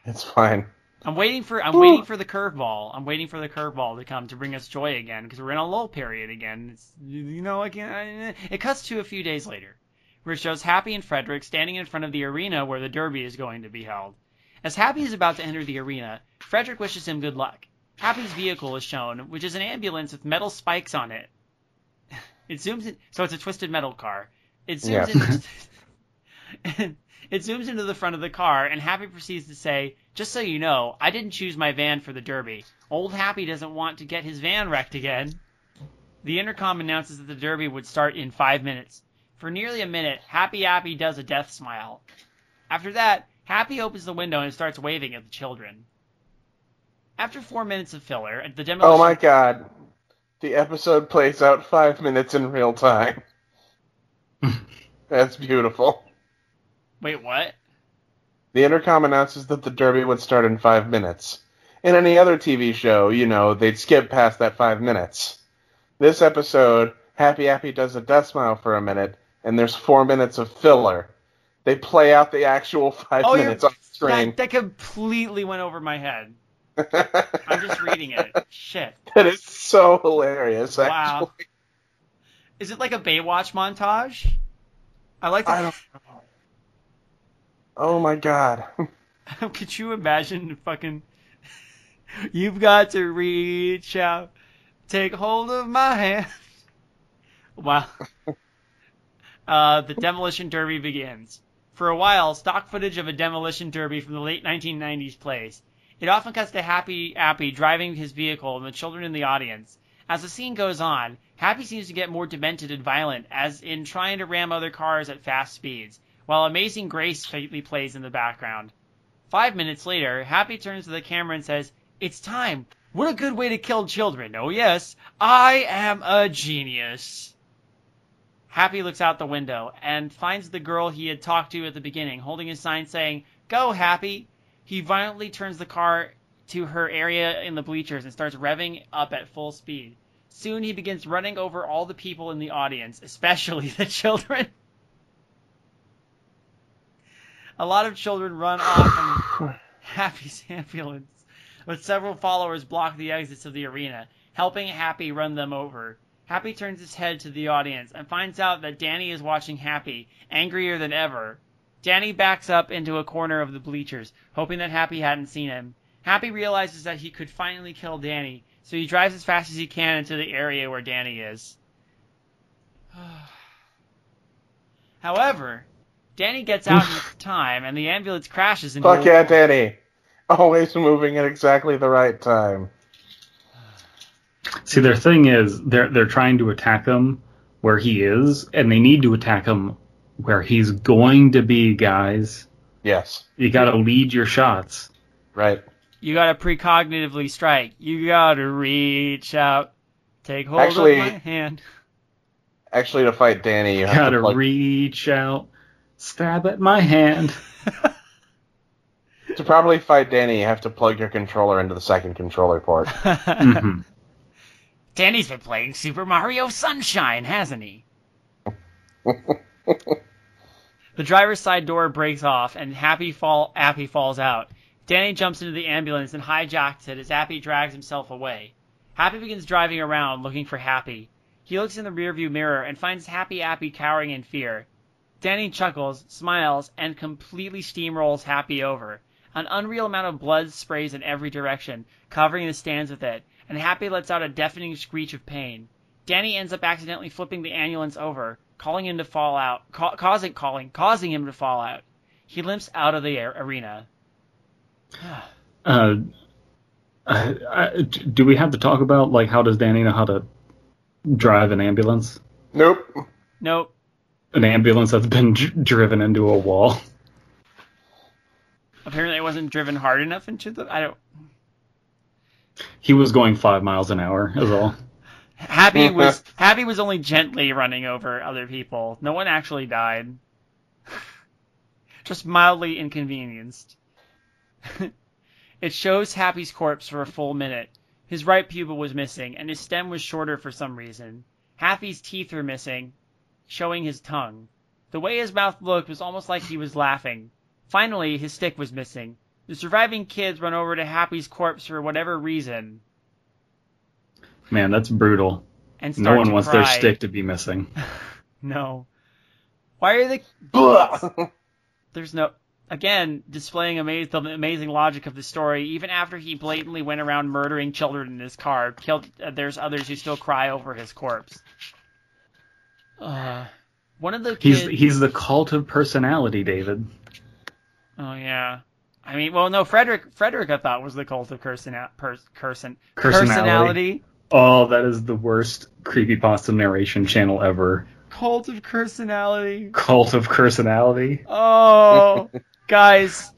it's fine. I'm waiting for I'm waiting <sighs> for the curveball. I'm waiting for the curveball to come to bring us joy again because we're in a lull period again. It's, you know, again, it cuts to a few days later, where it shows Happy and Frederick standing in front of the arena where the Derby is going to be held. As Happy is about to enter the arena, Frederick wishes him good luck. Happy's vehicle is shown, which is an ambulance with metal spikes on it. It zooms in, so it's a twisted metal car. It zooms in. <laughs> <laughs> It zooms into the front of the car, and Happy proceeds to say, Just so you know, I didn't choose my van for the Derby. Old Happy doesn't want to get his van wrecked again. The intercom announces that the Derby would start in five minutes. For nearly a minute, Happy Happy does a death smile. After that, Happy opens the window and starts waving at the children. After four minutes of filler, the demolition. Oh my god. The episode plays out five minutes in real time. <laughs> That's beautiful. Wait, what? The intercom announces that the Derby would start in five minutes. In any other TV show, you know, they'd skip past that five minutes. This episode, Happy Happy does a death smile for a minute, and there's four minutes of filler. They play out the actual five Oh, minutes on screen. That, that completely went over my head. <laughs> I'm just reading it. Shit. that is so hilarious, Wow. Is it like a Baywatch montage? I like I don't know. Oh my god. <laughs> Could you imagine fucking? You've got to reach out, take hold of my hand. <laughs> Wow. Uh, the demolition derby begins. For a while, stock footage of a demolition derby from the late 1990s plays. It often cuts to Happy Appy driving his vehicle and the children in the audience. As the scene goes on, Happy seems to get more demented and violent, as in trying to ram other cars at fast speeds, while Amazing Grace faintly plays in the background. Five minutes later, Happy turns to the camera and says, It's time! What a good way to kill children! Oh yes, I am a genius! Happy looks out the window and finds the girl he had talked to at the beginning holding a sign saying, Go, Happy! He violently turns the car to her area in the bleachers and starts revving up at full speed. Soon he begins running over all the people in the audience, especially <laughs> the children. A lot of children run off from <sighs> Happy's ambulance, but several followers block the exits of the arena, helping Happy run them over. Happy turns his head to the audience and finds out that Danny is watching Happy, angrier than ever. Danny backs up into a corner of the bleachers, hoping that Happy hadn't seen him. Happy realizes that he could finally kill Danny, so he drives as fast as he can into the area where Danny is. <sighs> However, Danny gets out in time and the ambulance crashes into Fuck yeah, Danny. Always moving at exactly the right time. See, their thing is they're they're trying to attack him where he is, and they need to attack him where he's going to be, guys. Yes. You got to lead your shots. Right. You gotta precognitively strike. You gotta reach out. Take hold Actually- of my hand. Actually, to fight Danny, you have Got to to plug, reach out, stab at my hand. <laughs> to probably fight Danny. You have to plug your controller into the second controller port. <laughs> Mhm. Danny's been playing Super Mario Sunshine, hasn't he? <laughs> The driver's side door breaks off, and Happy fall Happy falls out. Danny jumps into the ambulance and hijacks it as Happy drags himself away. Happy begins driving around looking for Happy. He looks in the rearview mirror and finds Happy Happy cowering in fear. Danny chuckles, smiles, and completely steamrolls Happy over. An unreal amount of blood sprays in every direction, covering the stands with it, and Happy lets out a deafening screech of pain. Danny ends up accidentally flipping the ambulance over, calling him to fall out, ca- causing calling, causing him to fall out. He limps out of the air, arena. Uh, uh, uh, do we have to talk about like how does Danny know how to drive an ambulance? Nope. Nope. An ambulance that's been dr- driven into a wall. Apparently, it wasn't driven hard enough into the. I don't. He was going five miles an hour, is all. Happy was Happy was only gently running over other people. No one actually died. <laughs> Just mildly inconvenienced. <laughs> it shows Happy's corpse for a full minute. His right pupil was missing, and his stem was shorter for some reason. Happy's teeth were missing, showing his tongue. The way his mouth looked was almost like he was laughing. Finally, his stick was missing. The surviving kids run over to Happy's corpse for whatever reason Man, that's brutal. and No one wants cry. their stick to be missing. <laughs> No. Why are the <laughs> there's no again displaying amaze, the amazing logic of the story even after he blatantly went around murdering children in his car killed uh, there's others who still cry over his corpse uh, one of the kids He's he's the cult of personality, David. oh yeah i mean well no frederick frederick i thought was the cult of cursina- pers- Personality. personality Oh, that is the worst creepypasta narration channel ever. cult of personality Cult of personality. Oh, <laughs> guys,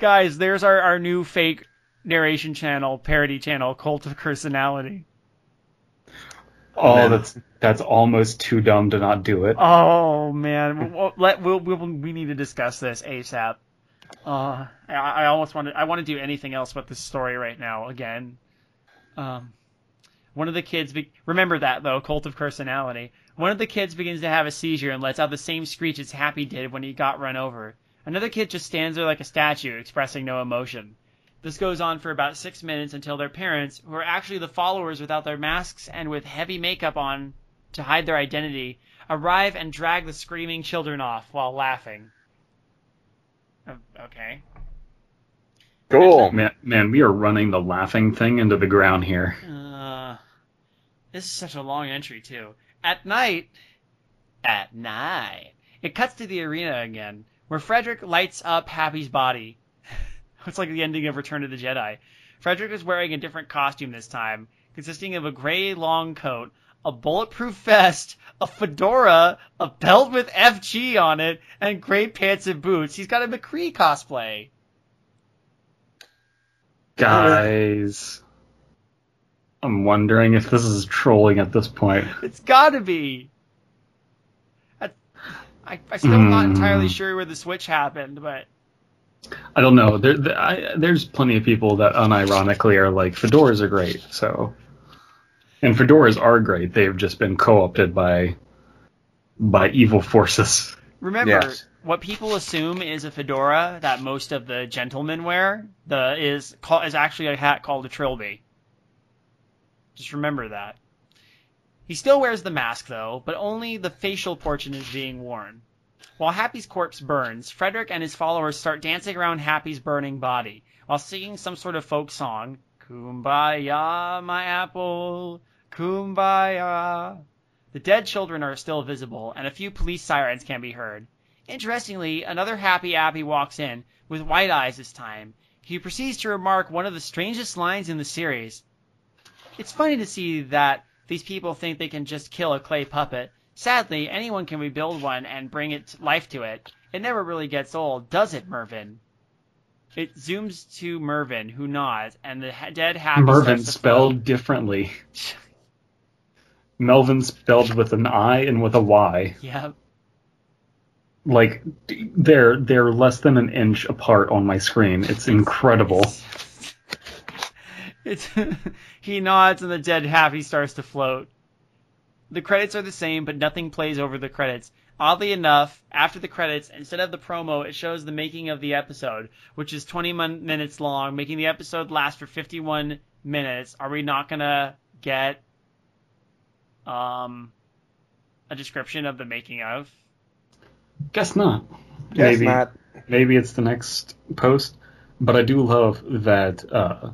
guys, there's our, our new fake narration channel, parody channel, Cult of Personality. Oh, Man. that's that's almost too dumb to not do it. Oh man, we'll, let we'll, we'll, we need to discuss this asap. Uh, I, I almost want to I want to do anything else but this story right now again. Um, one of the kids be- remember that though, Cult of Personality. One of the kids begins to have a seizure and lets out the same screech as Happy did when he got run over. Another kid just stands there like a statue, expressing no emotion. This goes on for about six minutes until their parents, who are actually the followers without their masks and with heavy makeup on to hide their identity, arrive and drag the screaming children off while laughing. Oh, Okay. cool. Man, man, we are running the laughing thing into the ground here. Uh, this is such a long entry too. At night, at night, it cuts to the arena again, where Frederick lights up Happy's body. It's like the ending of Return of the Jedi. Frederick is wearing a different costume this time, consisting of a gray long coat, a bulletproof vest, a fedora, a belt with FG on it, and gray pants and boots. He's got a McCree cosplay. Guys, I'm wondering if this is trolling at this point. It's gotta be. I, I, I'm still not Hmm. entirely sure where the switch happened, but I don't know. There, there I, there's plenty of people that unironically are like fedoras are great. So, and fedoras are great. They've just been co-opted by by evil forces. remember Yes. what people assume is a fedora that most of the gentlemen wear. The is call, is actually a hat called a trilby. Just remember that. He still wears the mask though, but only the facial portion is being worn. While Happy's corpse burns, Frederick and his followers start dancing around Happy's burning body while singing some sort of folk song. Kumbaya, my apple, kumbaya. The dead children are still visible, and a few police sirens can be heard. Interestingly, another Happy Appy walks in, with white eyes this time. He proceeds to remark one of the strangest lines in the series. It's funny to see that these people think they can just kill a clay puppet. Sadly, anyone can rebuild one and bring it life to it. It never really gets old, does it, Mervyn? It zooms to Mervyn, who nods, and the dead starts to spelled differently. Melvin spelled with an I and with a Y. Yep. Like they're they're less than an inch apart on my screen. It's incredible. It's <laughs> <laughs> he nods and the dead Happy starts to float. The credits are the same, but nothing plays over the credits. Oddly enough, after the credits, instead of the promo, it shows the making of the episode, which is 20 mon- minutes long, making the episode last for 51 minutes. Are we not gonna get um a description of the making of? Guess not. Guess maybe not. maybe it's the next post. But I do love that uh,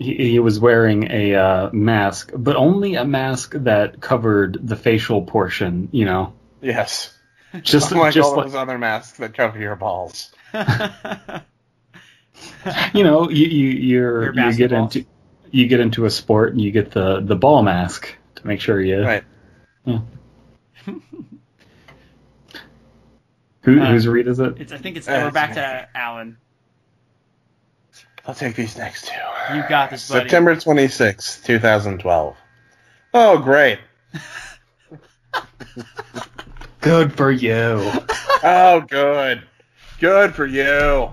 he, he was wearing a uh, mask, but only a mask that covered the facial portion. You know, Yes. <laughs> just like just all like those other masks that cover your balls. <laughs> you know, you you you're, Your you get into you get into a sport and you get the the ball mask to make sure you. Right. <laughs> Who, Uh, whose read is it? it's, I think it's Uh, we're back it's to Alan. I'll take these next two. You got this, buddy. September 26th, 2012. Oh, great. <laughs> Good for you. Oh, good. Good for you.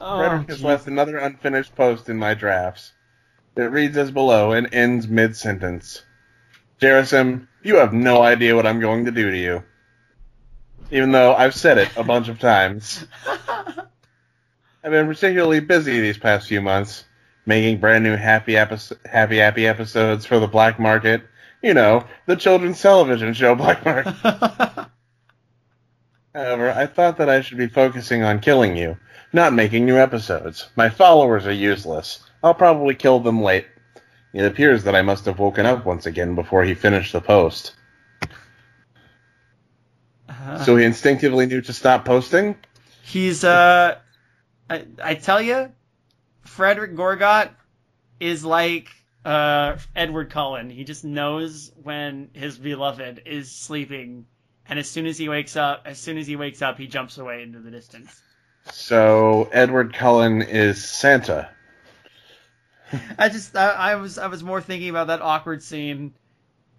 Oh, Frederick has geez. left another unfinished post in my drafts. It reads as below and ends mid sentence. Jerasim, you have no idea what I'm going to do to you. Even though I've said it a bunch of times. <laughs> I've been particularly busy these past few months, making brand new happy episo- happy happy episodes for the Black Market. You know, the children's television show <laughs> Black Market. <laughs> However, I thought that I should be focusing on killing you, not making new episodes. My followers are useless. I'll probably kill them late. It appears that I must have woken up once again before he finished the post. So he instinctively knew to stop posting? He's uh, I, I tell you, Frederick Gorgot is like uh Edward Cullen. He just knows when his beloved is sleeping, and as soon as he wakes up, as soon as he wakes up, he jumps away into the distance. So Edward Cullen is Santa. I just I, I was I was more thinking about that awkward scene.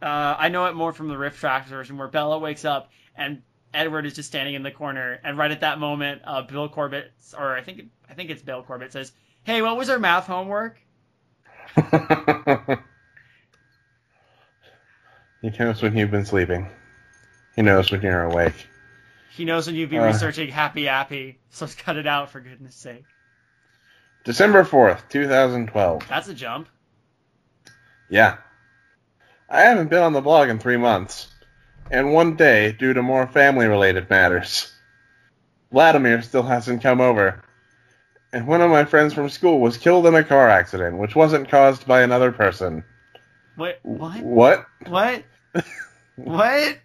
Uh, I know it more from the RiffTrax version where Bella wakes up and Edward is just standing in the corner, and right at that moment, uh, Bill Corbett, or I think I think it's Bill Corbett, says, "Hey, what was our math homework?" <laughs> he knows when you've been sleeping. He knows when you're awake. He knows when you've been Uh. researching Happy Appy, so <laughs> cut it out for goodness sake. December 4th, 2012. That's a jump. Yeah. I haven't been on the blog in three months. And one day, due to more family related matters. Vladimir still hasn't come over. And one of my friends from school was killed in a car accident, which wasn't caused by another person. What? What? What? What? <laughs> what?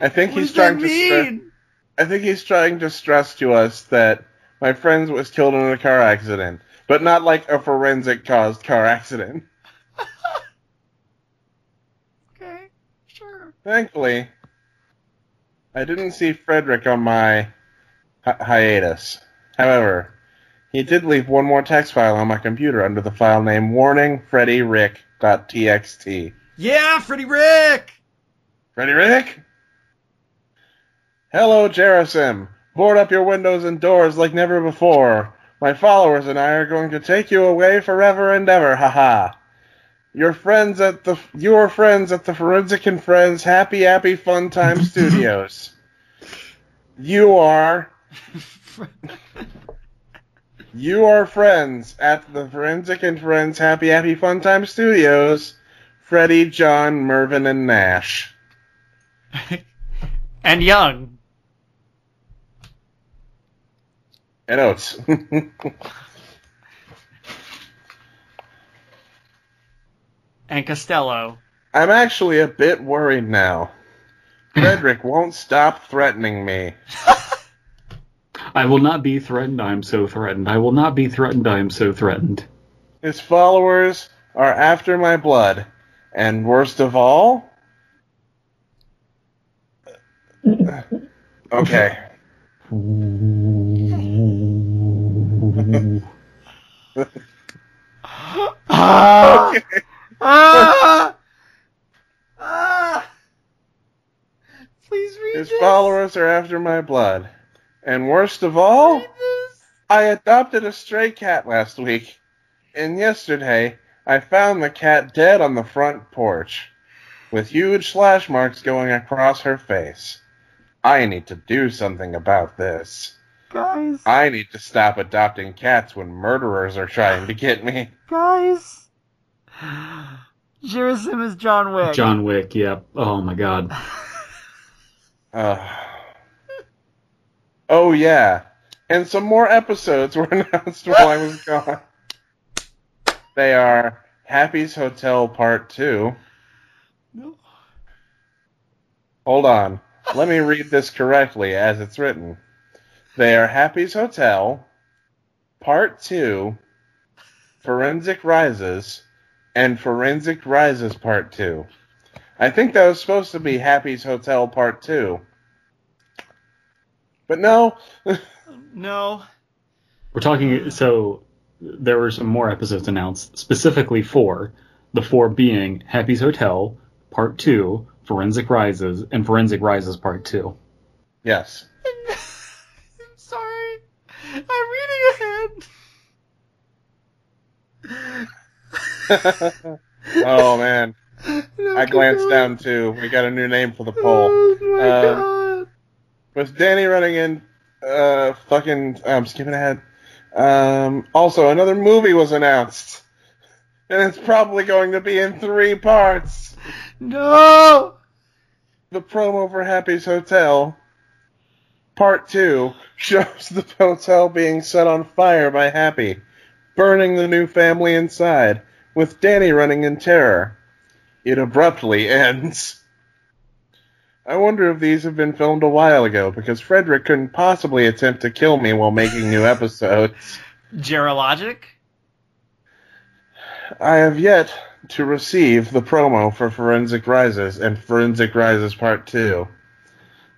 I think What he's trying to. I think he's trying to stress to us that my friend was killed in a car accident, but not like a forensic caused car accident. Okay, sure. Thankfully, I didn't see Frederick on my hi- hiatus. However, he did leave one more text file on my computer under the file name warningfreddyrick.txt. Yeah, Freddie Rick. Freddy Rick? Hello, Jerasim. Board up your windows and doors like never before. My followers and I are going to take you away forever and ever, haha. Your friends at the your friends at the Forensic and Friends Happy Happy Fun Time <laughs> Studios. You are you are friends at the Forensic and Friends Happy Happy Fun Time Studios. Freddie, John, Mervin, and Nash. <laughs> and Young. And Oates. <laughs> And Costello. I'm actually a bit worried now. <laughs> Frederick won't stop threatening me. <laughs> I will not be threatened. I am so threatened. I will not be threatened. I am so threatened. His followers are after my blood. And worst of all. <laughs> Okay. Ah! Okay. Ah! <laughs> Ah! Please read His this. followers are after my blood. And worst of all, I adopted a stray cat last week. And yesterday, I found the cat dead on the front porch, with huge slash marks going across her face. I need to do something about this. Guys, I need to stop adopting cats when murderers are trying to get me. guys. <gasps> Jerasim is John Wick. John Wick. Yep. Oh my God. <laughs> Uh, oh, yeah. And some more episodes <laughs> were announced while I was gone. They are Happy's Hotel Part 2. No. Hold on. Let me read this correctly as it's written. They are Happy's Hotel, Part 2, Forensic Rises, and Forensic Rises Part 2. I think that was supposed to be Happy's Hotel Part 2. But no, <laughs> No. We're talking. So there were some more episodes announced, specifically four. The four being Happy's Hotel Part Two, Forensic Rises, and Forensic Rises Part Two. yes. I'm sorry. I'm reading ahead. <laughs> oh man, No, I glanced down too. We got a new name for the poll. Oh my Uh, god. With Danny running in Uh, fucking, I'm skipping ahead. Um, also, another movie was announced, and it's probably going to be in three parts. No. The promo for Happy's Hotel, part two, shows the hotel being set on fire by Happy, burning the new family inside, with Danny running in terror. It abruptly <laughs> ends. I wonder if these have been filmed a while ago, because Frederick couldn't possibly attempt to kill me while making new episodes. Gerologic. I have yet to receive the promo for Forensic Rises and Forensic Rises Part 2.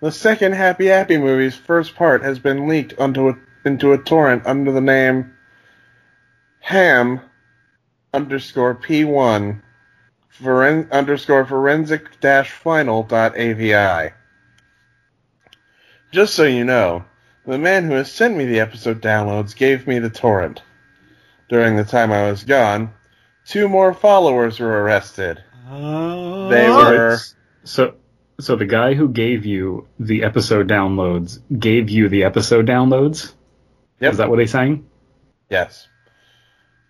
The second Happy Happy movie's first part has been leaked onto a, into a torrent under the name ham underscore p1 foren, underscore forensic dash final dot avi. Just so you know, the man who has sent me the episode downloads gave me the torrent. During the time I was gone, two more followers were arrested. Uh, they were So, so the guy who gave you the episode downloads gave you the episode downloads. Yep. Is that what he's saying? Yes.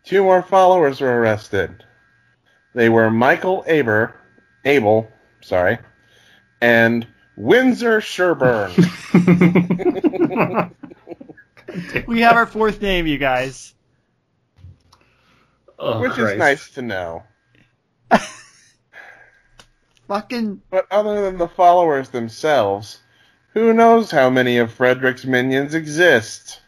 Two more followers were arrested. They were Michael Aber, Abel, sorry, and Windsor Sherburne. <laughs> We have our fourth name, you guys. Oh, which Christ. is nice to know. <laughs> Fucking. But other than the followers themselves, who knows how many of Frederick's minions exist?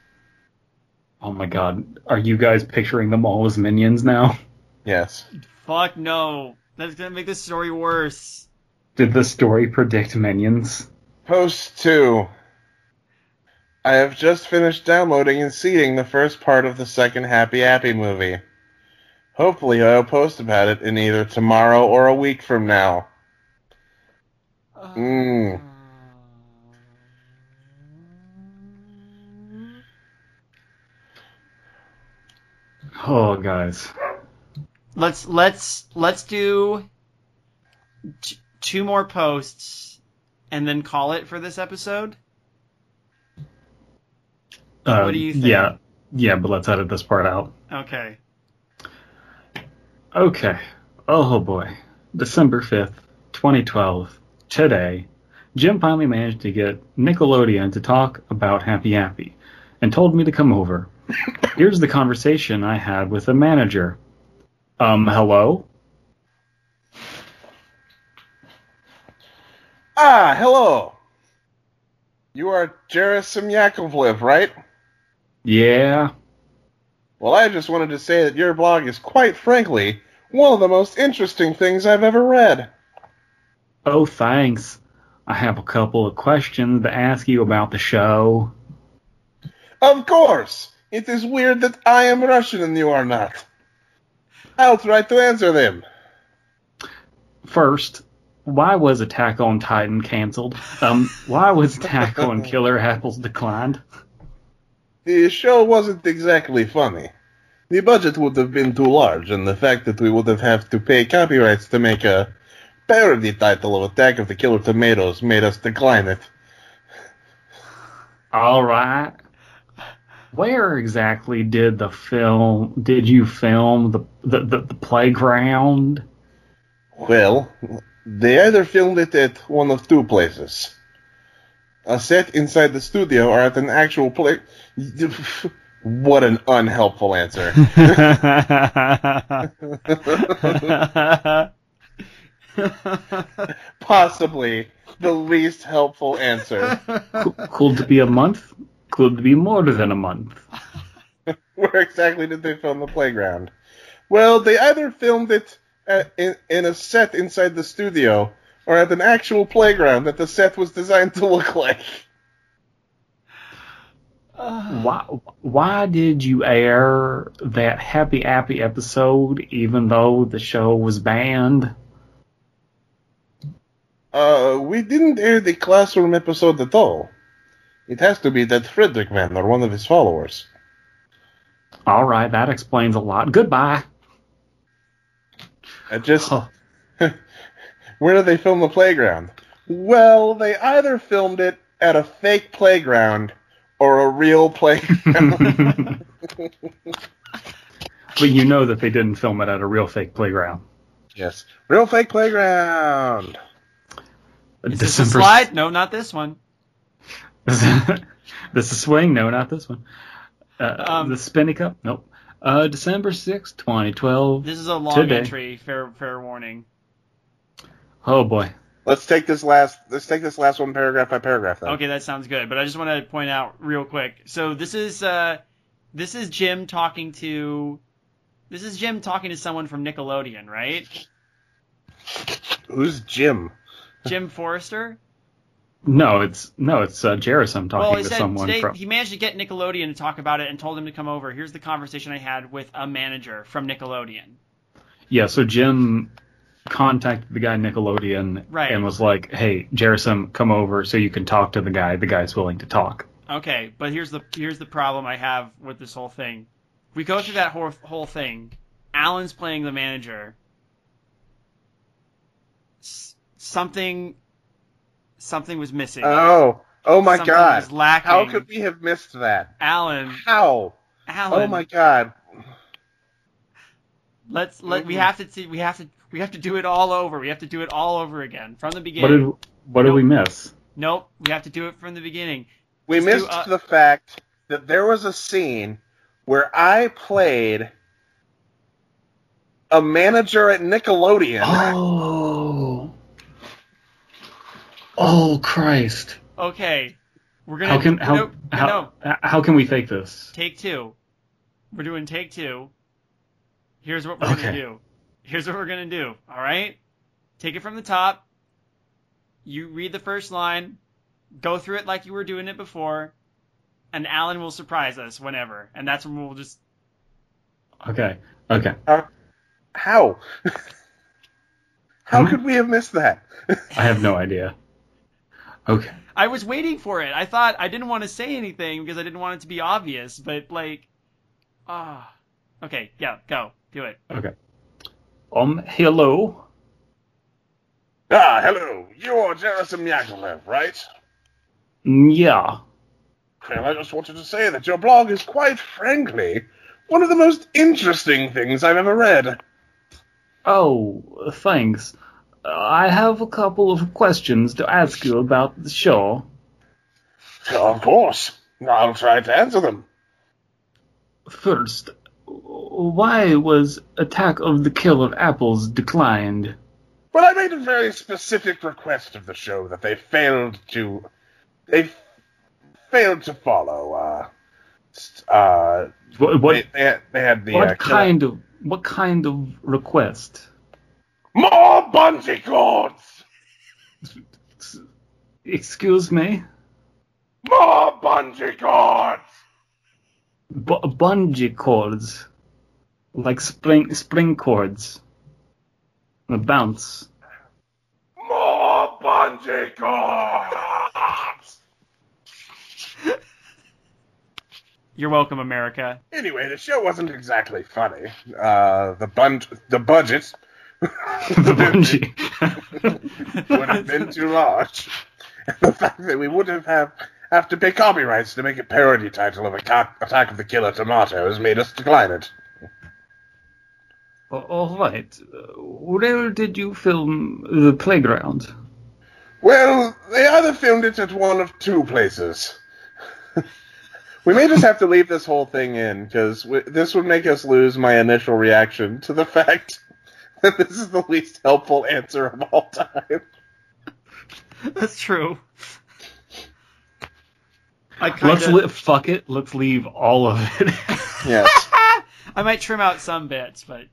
Oh my god, are you guys picturing them all as minions now? Yes. Fuck no. That's gonna make the story worse. Did the story predict minions? Post 2. I have just finished downloading and seeding the first part of the second Happy Happy movie. Hopefully, I'll post about it in either tomorrow or a week from now. Mm. Oh, guys. Let's let's let's do t- two more posts and then call it for this episode. Uh, What do you think? Yeah, yeah, but let's edit this part out. Okay. Okay. Oh boy. December 5th, 2012. Today, Jim finally managed to get Nickelodeon to talk about Happy Happy and told me to come over. Here's the conversation I had with the manager. Um, hello? Ah, hello! You are Jerasim Yakovlev, right? Yeah. Well, I just wanted to say that your blog is quite frankly one of the most interesting things I've ever read. Oh, thanks. I have a couple of questions to ask you about the show. Of course! It is weird that I am Russian and you are not. I'll try to answer them. First, why was Attack on Titan canceled? Um, why was Attack on <laughs> Killer Apples declined? The show wasn't exactly funny. The budget would have been too large, and the fact that we would have had to pay copyrights to make a parody title of Attack of the Killer Tomatoes made us decline it. All right. Where exactly did the film? Did you film the the, the, the playground? Well, they either filmed it at one of two places. A set inside the studio or at an actual play. <laughs> What an unhelpful answer. <laughs> Possibly the least helpful answer. Cool to be a month? Could be more than a month? <laughs> Where exactly did they film the playground? Well, they either filmed it at, in, in a set inside the studio or at an actual playground that the set was designed to look like. <sighs> Why why did you air that Happy appy episode even though the show was banned? Uh, we didn't air the classroom episode at all. It has to be that Frederick man or one of his followers. All right, that explains a lot. Goodbye. I just. Oh. <laughs> Where did they film the playground? Well, they either filmed it at a fake playground or a real playground. <laughs> but you know that they didn't film it at a real fake playground. yes, real fake playground. Is this a slide? No, not this one. This is <laughs> swing? No, not this one. Uh, Um, the spinny cup? Nope. Uh, December sixth, 2012. This is a long Today. entry. Fair, fair warning. Oh boy. Let's take this last. Let's take this last one paragraph by paragraph. Then. Okay, that sounds good. But I just want to point out real quick. So this is uh, this is Jim talking to, this is Jim talking to someone from Nickelodeon, right? Who's Jim? Jim Forrester. No, it's no, it's uh, Jerasim talking well, to said someone today from. he managed to get Nickelodeon to talk about it and told him to come over. Here's the conversation I had with a manager from Nickelodeon. Yeah, so Jim contacted the guy Nickelodeon Right. and was like, "Hey, Jerasim, come over so you can talk to the guy. The guy's willing to talk." Okay, but here's the here's the problem I have with this whole thing. We go through that whole whole thing. Alan's playing the manager. S- something something was missing. Oh, oh my Something God! was lacking. How could we have missed that? Alan, How? Alan. Oh my God! Let's let we Mhm. have to see, we have to we have to do it all over. We have to do it all over again from the beginning. What beginning. did what did we miss? Nope, we have to do it from the beginning. We Let's do, missed uh, the fact that there was a scene where I played a manager at Nickelodeon. Oh. Oh Christ! Okay, we're gonna How can how nope, how no, how can we fake this? take two. We're doing take two. Here's what we're Okay. gonna do. Here's what we're gonna do. All right, take it from the top. You read the first line, go through it like you were doing it before, and Alan will surprise us whenever, and that's when we'll just. Okay. Okay. How? <laughs> How Hmm? could we have missed that? I have no idea. Okay. I was waiting for it. I thought I didn't want to say anything because I didn't want it to be obvious, but like, ah, okay, yeah, go do it. Okay. Um. Hello. ah, hello. You're Jerasim Yakovlev, right? Yeah. Well, I just wanted to say that your blog is quite frankly one of the most interesting things I've ever read. Oh, thanks. I have a couple of questions to ask you about the show. Of course. I'll try to answer them. First, why was Attack of the Killer Apples declined? Well, I made a very specific request of the show that they failed to. They failed to follow. Uh, uh, What what, they, they, had, they had the. what uh, kind of what kind of request? More bungee cords! <laughs> Excuse me. More bungee cords! B- bungee cords, like spring spring cords. A bounce. More bungee cords! You're welcome, America. Anyway, the show wasn't exactly funny. Uh, the bun- the budget the bungee. would have been too large. And the fact that we would have have, have to pay copyrights to make a parody title of Attack, Attack of the Killer Tomatoes made us decline it. All right. Where did you film the playground? Well, they either filmed it at one of two places. <laughs> we may just have to leave this whole thing in, because this would make us lose my initial reaction to the fact that <laughs> this is the least helpful answer of all time. That's true. I Let's li- fuck it. Let's leave all of it. <laughs> Yes. I might trim out some bits, but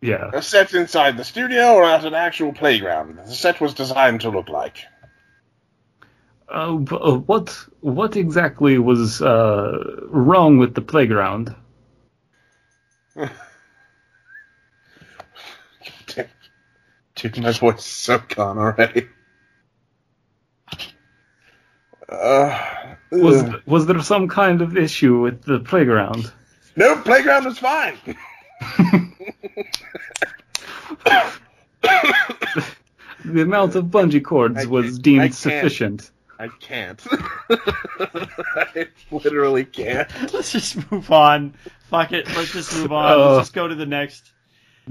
yeah. a set inside the studio or at an actual playground. The set was designed to look like. Uh, uh, what what exactly was uh, wrong with the playground? <laughs> Dude, my voice is so gone already. Uh, Was ugh. was there some kind of issue with the playground? no playground was fine. <laughs> The amount of bungee cords I was can't- I deemed can't. sufficient. I can't. <laughs> I literally can't. Let's just move on. Fuck it. Let's just move on. Oh. Let's just go to the next.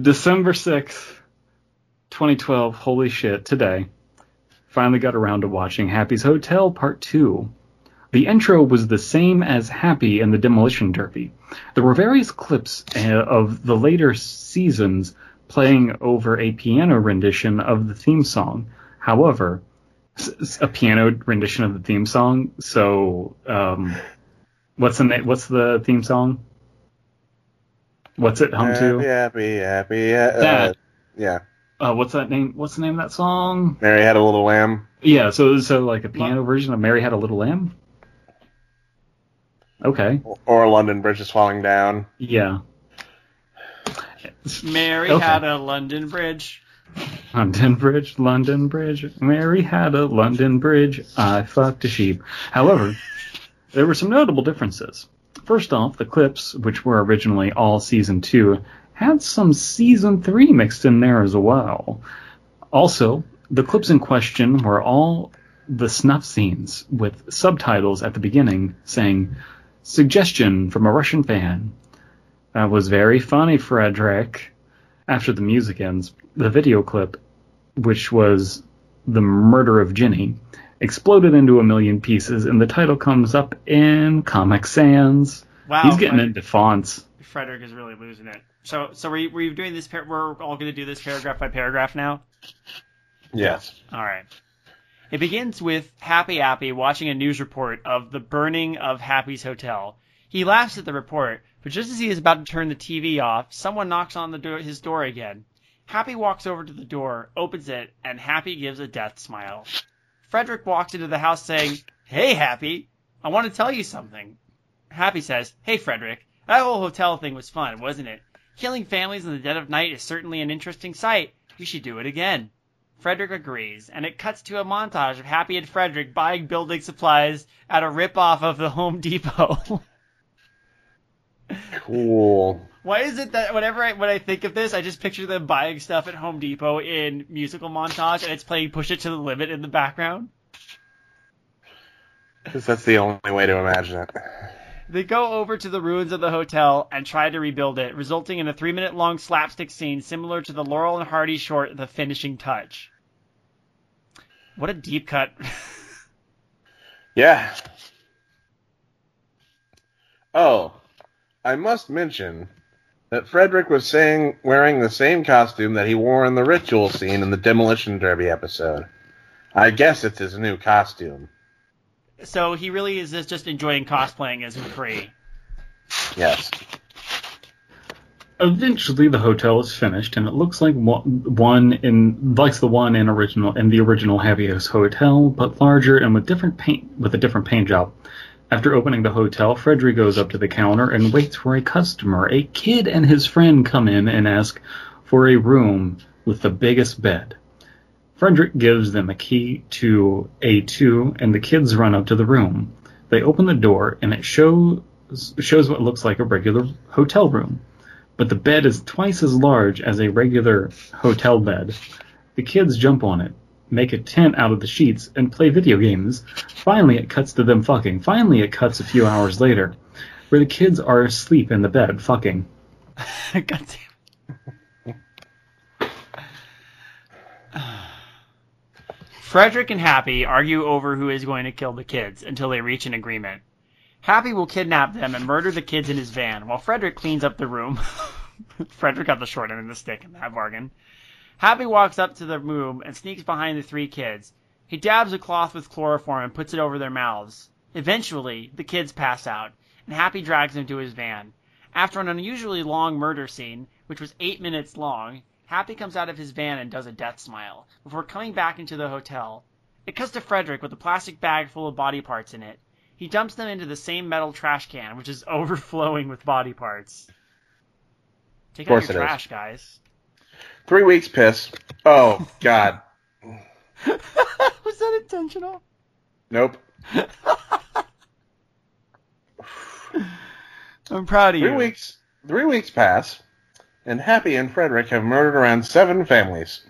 December 6th, 2012. Holy shit, today. Finally got around to watching Happy's Hotel Part 2. The intro was the same as Happy and the Demolition Derby. There were various clips uh, of the later seasons playing over a piano rendition of the theme song. However, a piano rendition of the theme song. So, um, what's the na- what's the theme song? What's it hum to? Happy, happy, happy. Uh, That. yeah. Uh, what's that name? What's the name of that song? Mary had a little lamb. Yeah, so so like a piano version of Mary Had a Little Lamb. Okay, Or London Bridge is falling down. yeah. Mary Okay. had a London Bridge. London Bridge, London Bridge. Mary had a London Bridge. I fucked a sheep. However, there were some notable differences. First off, the clips, which were originally all season two, had some season three mixed in there as well. Also, the clips in question were all the snuff scenes with subtitles at the beginning saying, Suggestion from a Russian fan. That was very funny, Frederick. After the music ends, the video clip, which was the murder of Ginny, exploded into a million pieces, and the title comes up in Comic Sans. Wow. He's getting into fonts. Frederick is really losing it. So, so were you, were you doing this? Par- we're all going to do this paragraph by paragraph now. Yes. All right. It begins with Happy Happy watching a news report of the burning of Happy's hotel. He laughs at the report, but just as he is about to turn the TV off, someone knocks on the door, his door again. Happy walks over to the door, opens it, and Happy gives a death smile. Frederick walks into the house saying, Hey, Happy, I want to tell you something. Happy says, Hey, Frederick, that whole hotel thing was fun, wasn't it? Killing families in the dead of night is certainly an interesting sight. We should do it again. Frederick agrees, and it cuts to a montage of Happy and Frederick buying building supplies at a ripoff of the Home Depot. <laughs> Cool. Why is it that whenever I when I think of this, I just picture them buying stuff at Home Depot in musical montage, and it's playing "Push It to the Limit" in the background? Because that's the only way to imagine it. They go over to the ruins of the hotel and try to rebuild it, resulting in a three-minute-long slapstick scene similar to the Laurel and Hardy short "The Finishing Touch." What a deep cut! <laughs> Yeah. Oh, I must mention that Frederick was saying wearing the same costume that he wore in the ritual scene in the Demolition Derby episode. I guess it's his new costume. So he really is just- just enjoying cosplaying as McCree. Yes. Eventually, the hotel is finished, and it looks like one one in like the one in original in the original Happy's Hotel, but larger and with different paint with a different paint job. After opening the hotel, Frederick goes up to the counter and waits for a customer. A kid and his friend come in and ask for a room with the biggest bed. Frederick gives them a key to A2, and the kids run up to the room. They open the door, and it shows shows what looks like a regular hotel room but the bed is twice as large as a regular hotel bed. The kids jump on it, make a tent out of the sheets, and play video games. Finally, it cuts to them fucking. Finally, it cuts a few hours later, where the kids are asleep in the bed fucking. <laughs> God damn. Frederick and Happy argue over who is going to kill the kids until they reach an agreement. Happy will kidnap them and murder the kids in his van, while Frederick cleans up the room. <laughs> Frederick got the short end of the stick in that bargain. Happy walks up to the room and sneaks behind the three kids. He dabs a cloth with chloroform and puts it over their mouths. Eventually, the kids pass out, and Happy drags them to his van. After an unusually long murder scene, which was eight minutes long, Happy comes out of his van and does a death smile, before coming back into the hotel. It cuts to Frederick with a plastic bag full of body parts in it. He dumps them into the same metal trash can, which is <laughs> overflowing with body parts. Take out your it is. trash, guys. Three weeks piss. Oh, God. <laughs> was that intentional? Nope. <laughs> I'm proud of you. Three weeks. Three weeks pass, and Happy and Frederick have murdered around seven families.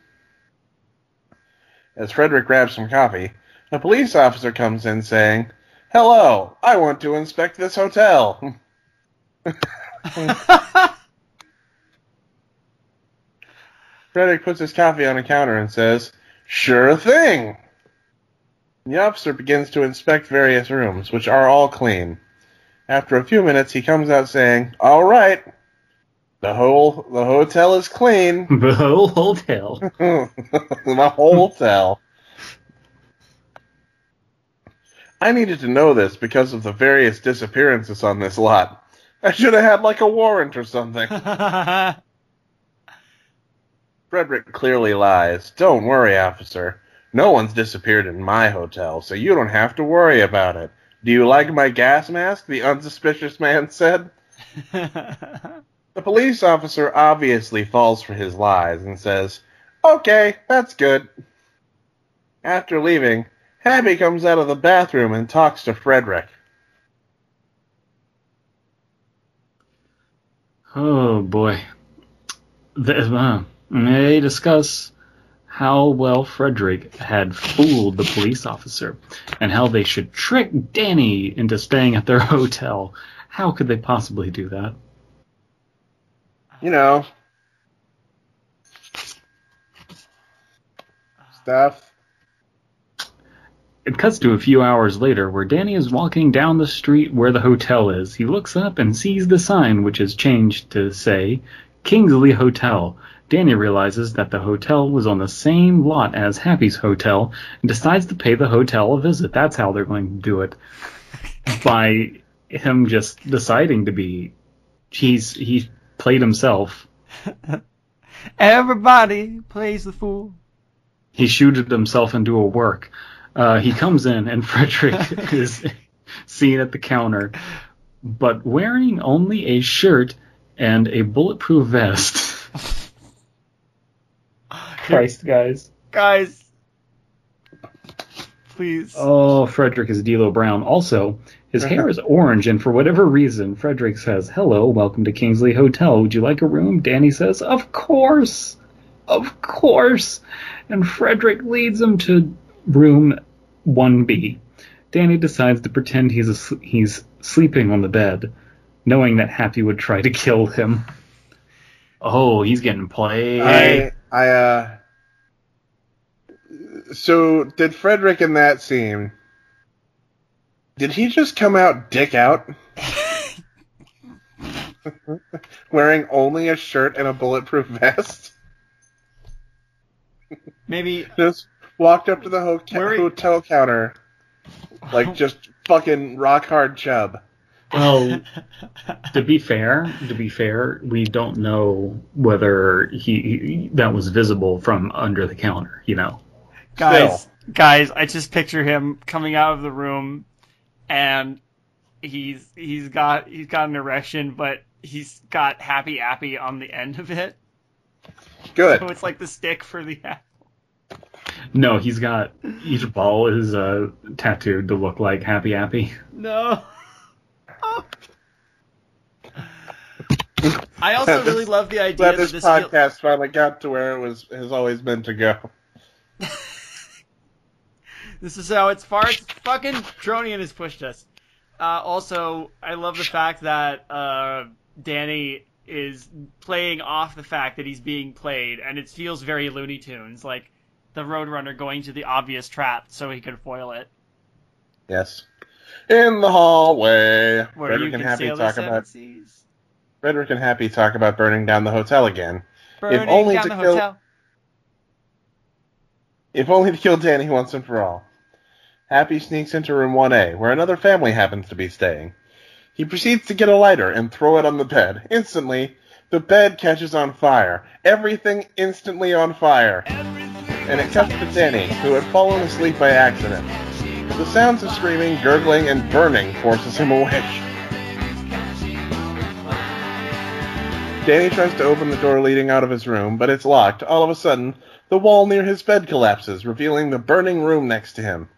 As Frederick grabs some coffee, A police officer comes in saying, Hello, I want to inspect this hotel. <laughs> Frederick puts his coffee on a counter and says, Sure thing. The officer begins to inspect various rooms, which are all clean. After a few minutes, he comes out saying, All right, the whole the hotel is clean. <laughs> The whole hotel. <laughs> the whole hotel. I needed to know this because of the various disappearances on this lot. I should have had like a warrant or something. <laughs> Frederick clearly lies. Don't worry, officer. No one's disappeared in my hotel, so you don't have to worry about it. Do you like my gas mask? The unsuspicious man said. The police officer obviously falls for his lies and says, Okay, that's good. After leaving, Happy comes out of the bathroom and talks to Frederick. Oh boy. The, uh, they discuss how well Frederick had fooled the police officer and how they should trick Danny into staying at their <laughs> hotel. How could they possibly do that? You know, stuff. It cuts to a few hours later where Danny is walking down the street where the hotel is. He looks up and sees the sign, which is changed to say Kingsley Hotel. Danny realizes that the hotel was on the same lot as Happy's hotel and decides to pay the hotel a visit. That's how they're going to do it. <laughs> By him just deciding to be. He's he played himself. <laughs> Everybody plays the fool. He shooted himself into a work. Uh, he comes in and <laughs> Frederick <laughs> is seen at the counter, but wearing only a shirt and a bulletproof vest. Christ, guys. Guys, please. Oh, Frederick is D'Lo Brown. Also, his hair is orange, and for whatever reason, Frederick says, "Hello, welcome to Kingsley Hotel. Would you like a room?" Danny says, "Of course, of course." And Frederick leads him to room 1B. Danny decides to pretend he's as- he's sleeping on the bed, knowing that Happy would try to kill him. Oh, he's getting played. I, I, uh. So, did Frederick in that scene. Did he just come out dick out? <laughs> Wearing only a shirt and a bulletproof vest? Maybe Just walked up to the ho- Where- hotel counter. Like, oh. just fucking rock hard chub. Well, <laughs> to be fair, to be fair, we don't know whether he, he that was visible from under the counter. You know. guys, guys, I just picture him coming out of the room, and he's he's got he's got an erection, but he's got happy appy on the end of it, Good. so it's like the stick for the apple. No, he's got each ball is uh, tattooed to look like Happy appy. No. <laughs> I also really love the idea Glad that this this feel- podcast finally got to where it was has always meant to go. <laughs> This is how it's far as fucking Tronian has pushed us. Uh, also, I love the fact that uh, Danny is playing off the fact that he's being played, and it feels very Looney Tunes, like the Roadrunner going to the obvious trap so he can foil it. Yes. In the hallway. Where Frederick you and can Happy talk about seas. Frederick and Happy talk about burning down the hotel again. Burning if only down to the kill- hotel. If only to kill Danny once and for all. Happy sneaks into room 1A, where another family happens to be staying. He proceeds to get a lighter and throw it on the bed. Instantly, the bed catches on fire. Everything instantly on fire. And it to Danny, who had fallen asleep by accident. The sounds of screaming, gurgling, and burning forces him awake. Danny tries to open the door leading out of his room, but it's locked. All of a sudden, the wall near his bed collapses, revealing the burning room next to him.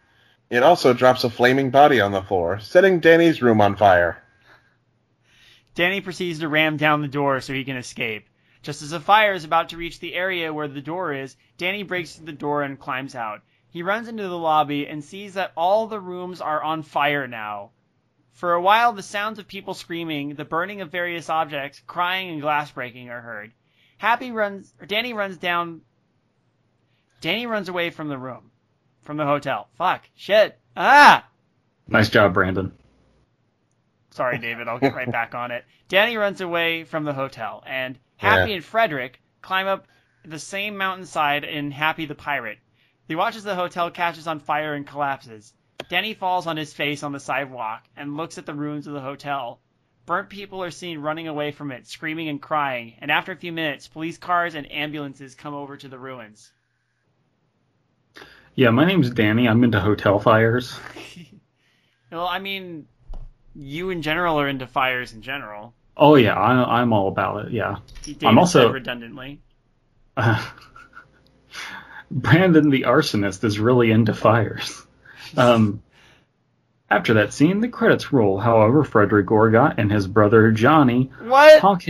It also drops a flaming body on the floor, setting Danny's room on fire. Danny proceeds to ram down the door so he can escape. Just as the fire is about to reach the area where the door is, Danny breaks through the door and climbs out. He runs into the lobby and sees that all the rooms are on fire now. For a while, the sounds of people screaming, the burning of various objects, crying, and glass breaking are heard. Happy runs, Danny runs down. Danny runs away from the room, from the hotel. Fuck, shit, ah! Nice job, Brandon. Sorry, David. I'll get right back on it. <laughs> Danny runs away from the hotel, and Happy Yeah. and Frederick climb up the same mountainside in Happy the Pirate. He watches the hotel catches on fire and collapses. Danny falls on his face on the sidewalk and looks at the ruins of the hotel. Burnt people are seen running away from it, screaming and crying, and after a few minutes, police cars and ambulances come over to the ruins. Yeah, my name's Danny. I'm into hotel fires. <laughs> Well, I mean, you in general are into fires in general. Oh yeah, I, I'm all about it. Yeah. I'm also- redundantly. <laughs> Brandon the arsonist is really into fires. Um, after that scene, the credits roll. However, Frederick Gorgot and his brother Johnny What? talk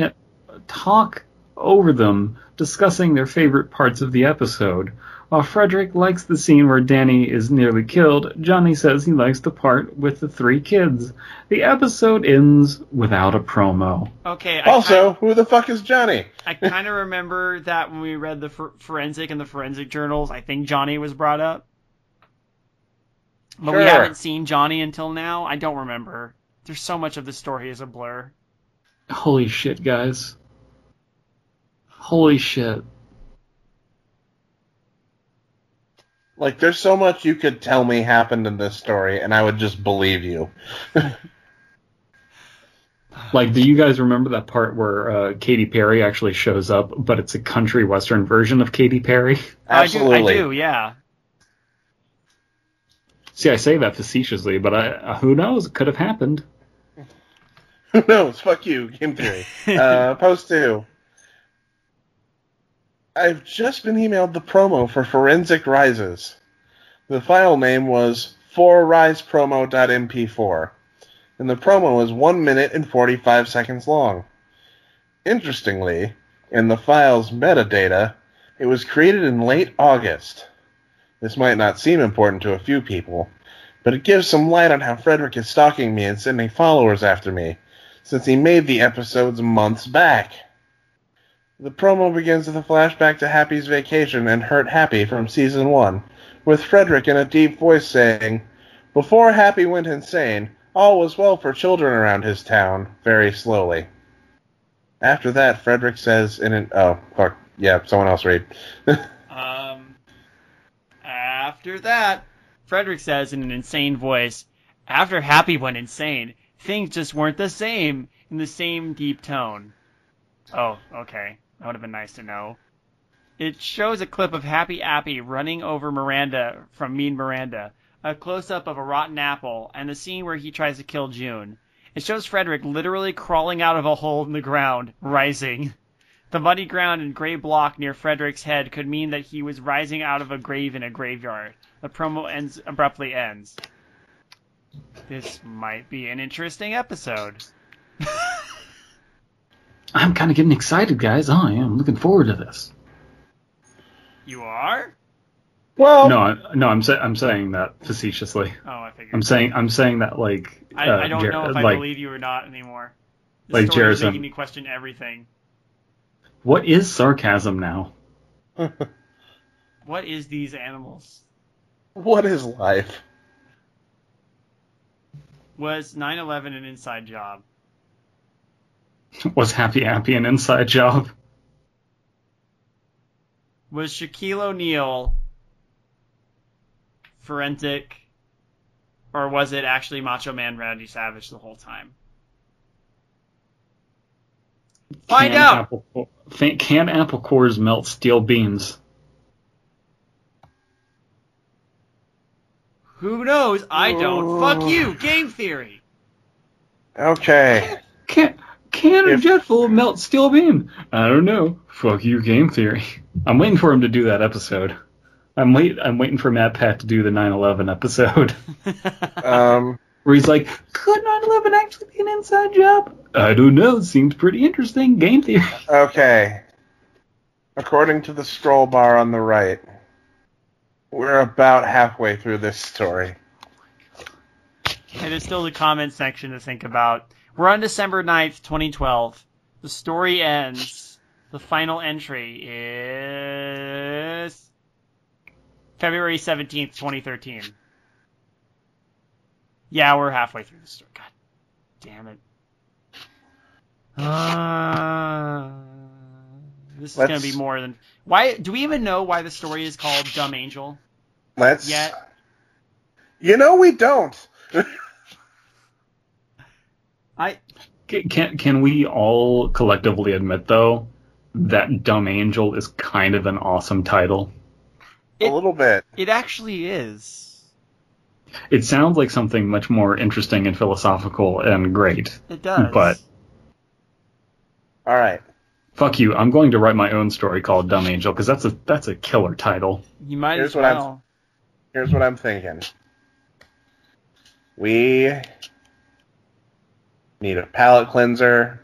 talk over them, discussing their favorite parts of the episode. While Frederick likes the scene where Danny is nearly killed, Johnny says he likes the part with the three kids. The episode ends without a promo. Okay. I Also, who the fuck is Johnny? I kind of remember that when we read the for- forensic and the forensic journals, I think Johnny was brought up. But we haven't seen Johnny until now. I don't remember. There's so much of the story is a blur. Holy shit, guys. Holy shit. Like, there's so much you could tell me happened in this story, and I would just believe you. <laughs> Like, do you guys remember that part where uh, Katy Perry actually shows up, but it's a country western version of Katy Perry? Absolutely. <laughs> I do, I do, yeah. See, I say that facetiously, but I, uh, who knows? It could have happened. <laughs> Who knows? Fuck you, Game Theory. uh, post two. I've just been emailed the promo for Forensic Rises. The file name was 4risepromo.mp4, and the promo was 1 minute and 45 seconds long. Interestingly, in the file's metadata, it was created in late August. This might not seem important to a few people, but it gives some light on how Frederick is stalking me and sending followers after me since he made the episodes months back. The promo begins with a flashback to Happy's vacation and Hurt Happy from season 1, with Frederick in a deep voice saying, Before Happy went insane, all was well for children around his town, very slowly. After that, Frederick says in an. Oh, fuck. Yeah, someone else read. <laughs> Um, after that, Frederick says in an insane voice, after Happy went insane, things just weren't the same in the same deep tone. Oh, okay. That would have been nice to know. It shows a clip of Happy Appy running over Miranda from Mean Miranda, a close up of a rotten apple, and the scene where he tries to kill June. It shows Frederick literally crawling out of a hole in the ground, rising. The muddy ground and gray block near Frederick's head could mean that he was rising out of a grave in a graveyard. The promo ends abruptly ends. This might be an interesting episode. <laughs> I'm kind of getting excited, guys. Oh, yeah, I'm looking forward to this. You are? well, No, I, no, I'm sa- I'm saying that facetiously. Oh, I figured. I'm saying I'm saying that like I, uh, I don't Jer- know if I like believe you or not anymore. This like story is Jerasim. making me question everything. what is sarcasm now? <laughs> What is these animals? what is life? Was 9/11 an inside job? Was Happy Happy an inside job? Was Shaquille O'Neal forensic, or was it actually Macho Man Randy Savage the whole time? Find Can out. Apple, can apple cores melt steel beams? Who knows? I don't. Fuck you. Game theory. Okay. Can can a If- jet full melt steel beam? I don't know. Fuck you, game theory. <laughs> I'm waiting for him to do that episode. I'm wait. I'm waiting for MatPat to do the 9/11 episode <laughs> Um, where he's like, "Could 9/11 actually be an inside job?" I don't know. Seems pretty interesting. Game theory. <laughs> okay. According to the scroll bar on the right, We're about halfway through this story. And there's still the comment section to think about. We're on December 9th, 2012. The story ends. The final entry is February 17th, 2013. Yeah, we're halfway through the story. God damn it. Uh, this is going to be more than. Why do we even know why the story is called Dumb Angel? Let's. Yet. You know we don't. <laughs> I Can can we all collectively admit though that Dumb Angel is kind of an awesome title? a little bit. it actually is. It sounds like something much more interesting and philosophical and great. It does. But- All right. Fuck you! I'm going to write my own story called Dumb Angel because that's a that's a killer title. you might Here's as what I'm- well. Here's what I'm thinking. We need a palate cleanser.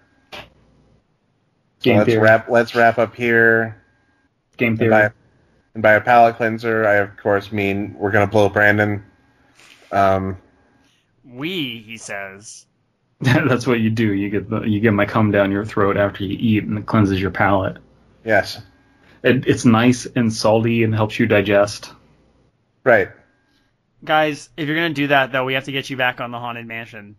So Game let's theory. wrap. Let's wrap up here. Game And theory. by, and by a palate cleanser, I of course mean we're gonna blow Brandon. Um, We, he says. <laughs> that's what you do. You get the you get my cum down your throat after you eat, and it cleanses your palate. yes, It, it's nice and salty and helps you digest. right. Guys, if you're gonna do that though, we have to get you back on the haunted mansion.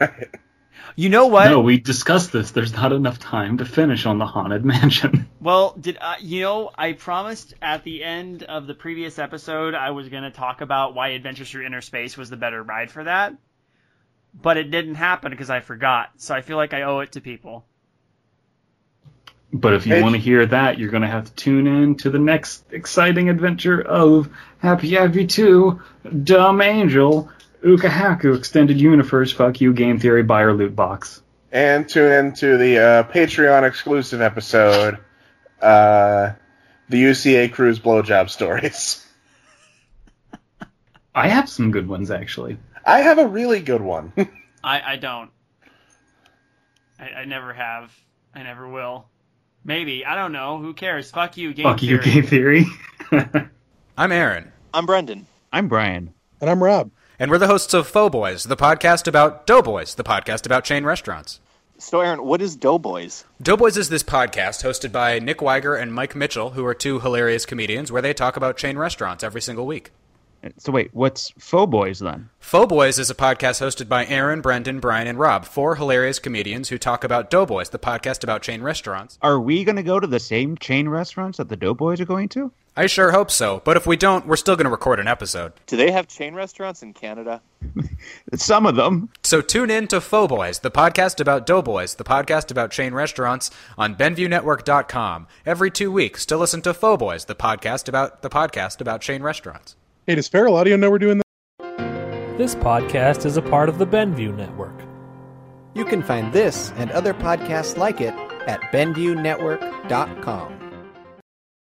Right. <laughs> You know what? No, we discussed this. There's not enough time to finish on the haunted <laughs> mansion. Well, did I, you know? I promised at the end of the previous episode I was gonna talk about why Adventures Through Inner Space was the better ride for that, but it didn't happen because I forgot. So I feel like I owe it to people. But if you want to hear that, you're going to have to tune in to the next exciting adventure of Happy Happy 2, Dumb Angel, Ukahaku Extended Universe, Fuck You, Game Theory, Buyer Loot Box. And tune into the uh, Patreon exclusive episode, uh, the UCA Cruise blowjob stories. <laughs> I have some good ones, actually. I have a really good one. <laughs> I, I don't. I, I never have. I never will. Maybe I don't know. Who cares? Fuck you, game Theory. Fuck You. Game Theory. <laughs> I'm Aaron, I'm Brendan. I'm Brian. And I'm Rob. And we're the hosts of Faux Boys, the podcast about Doughboys, the podcast about chain restaurants. So, Aaron, what is Doughboys? Doughboys is this podcast hosted by Nick Wiger and Mike Mitchell, who are two hilarious comedians, where they talk about chain restaurants every single week. So wait, what's Faux Boys then? Faux Boys is a podcast hosted by Aaron, Brendan, Brian, and Rob, four hilarious comedians who talk about Doughboys, the podcast about chain restaurants. Are we going to go to the same chain restaurants that the Doughboys are going to? I sure hope so, but if we don't, we're still going to record an episode. Do they have chain restaurants in Canada? <laughs> Some of them. So tune in to Faux Boys, the podcast about Doughboys, the podcast about chain restaurants on BenviewNetwork.com every two weeks to listen to Faux Boys, the podcast about the podcast about chain restaurants. Hey, does Feral Audio know we're doing this? This podcast is a part of the Benview Network. You can find this and other podcasts like it at BenviewNetwork.com.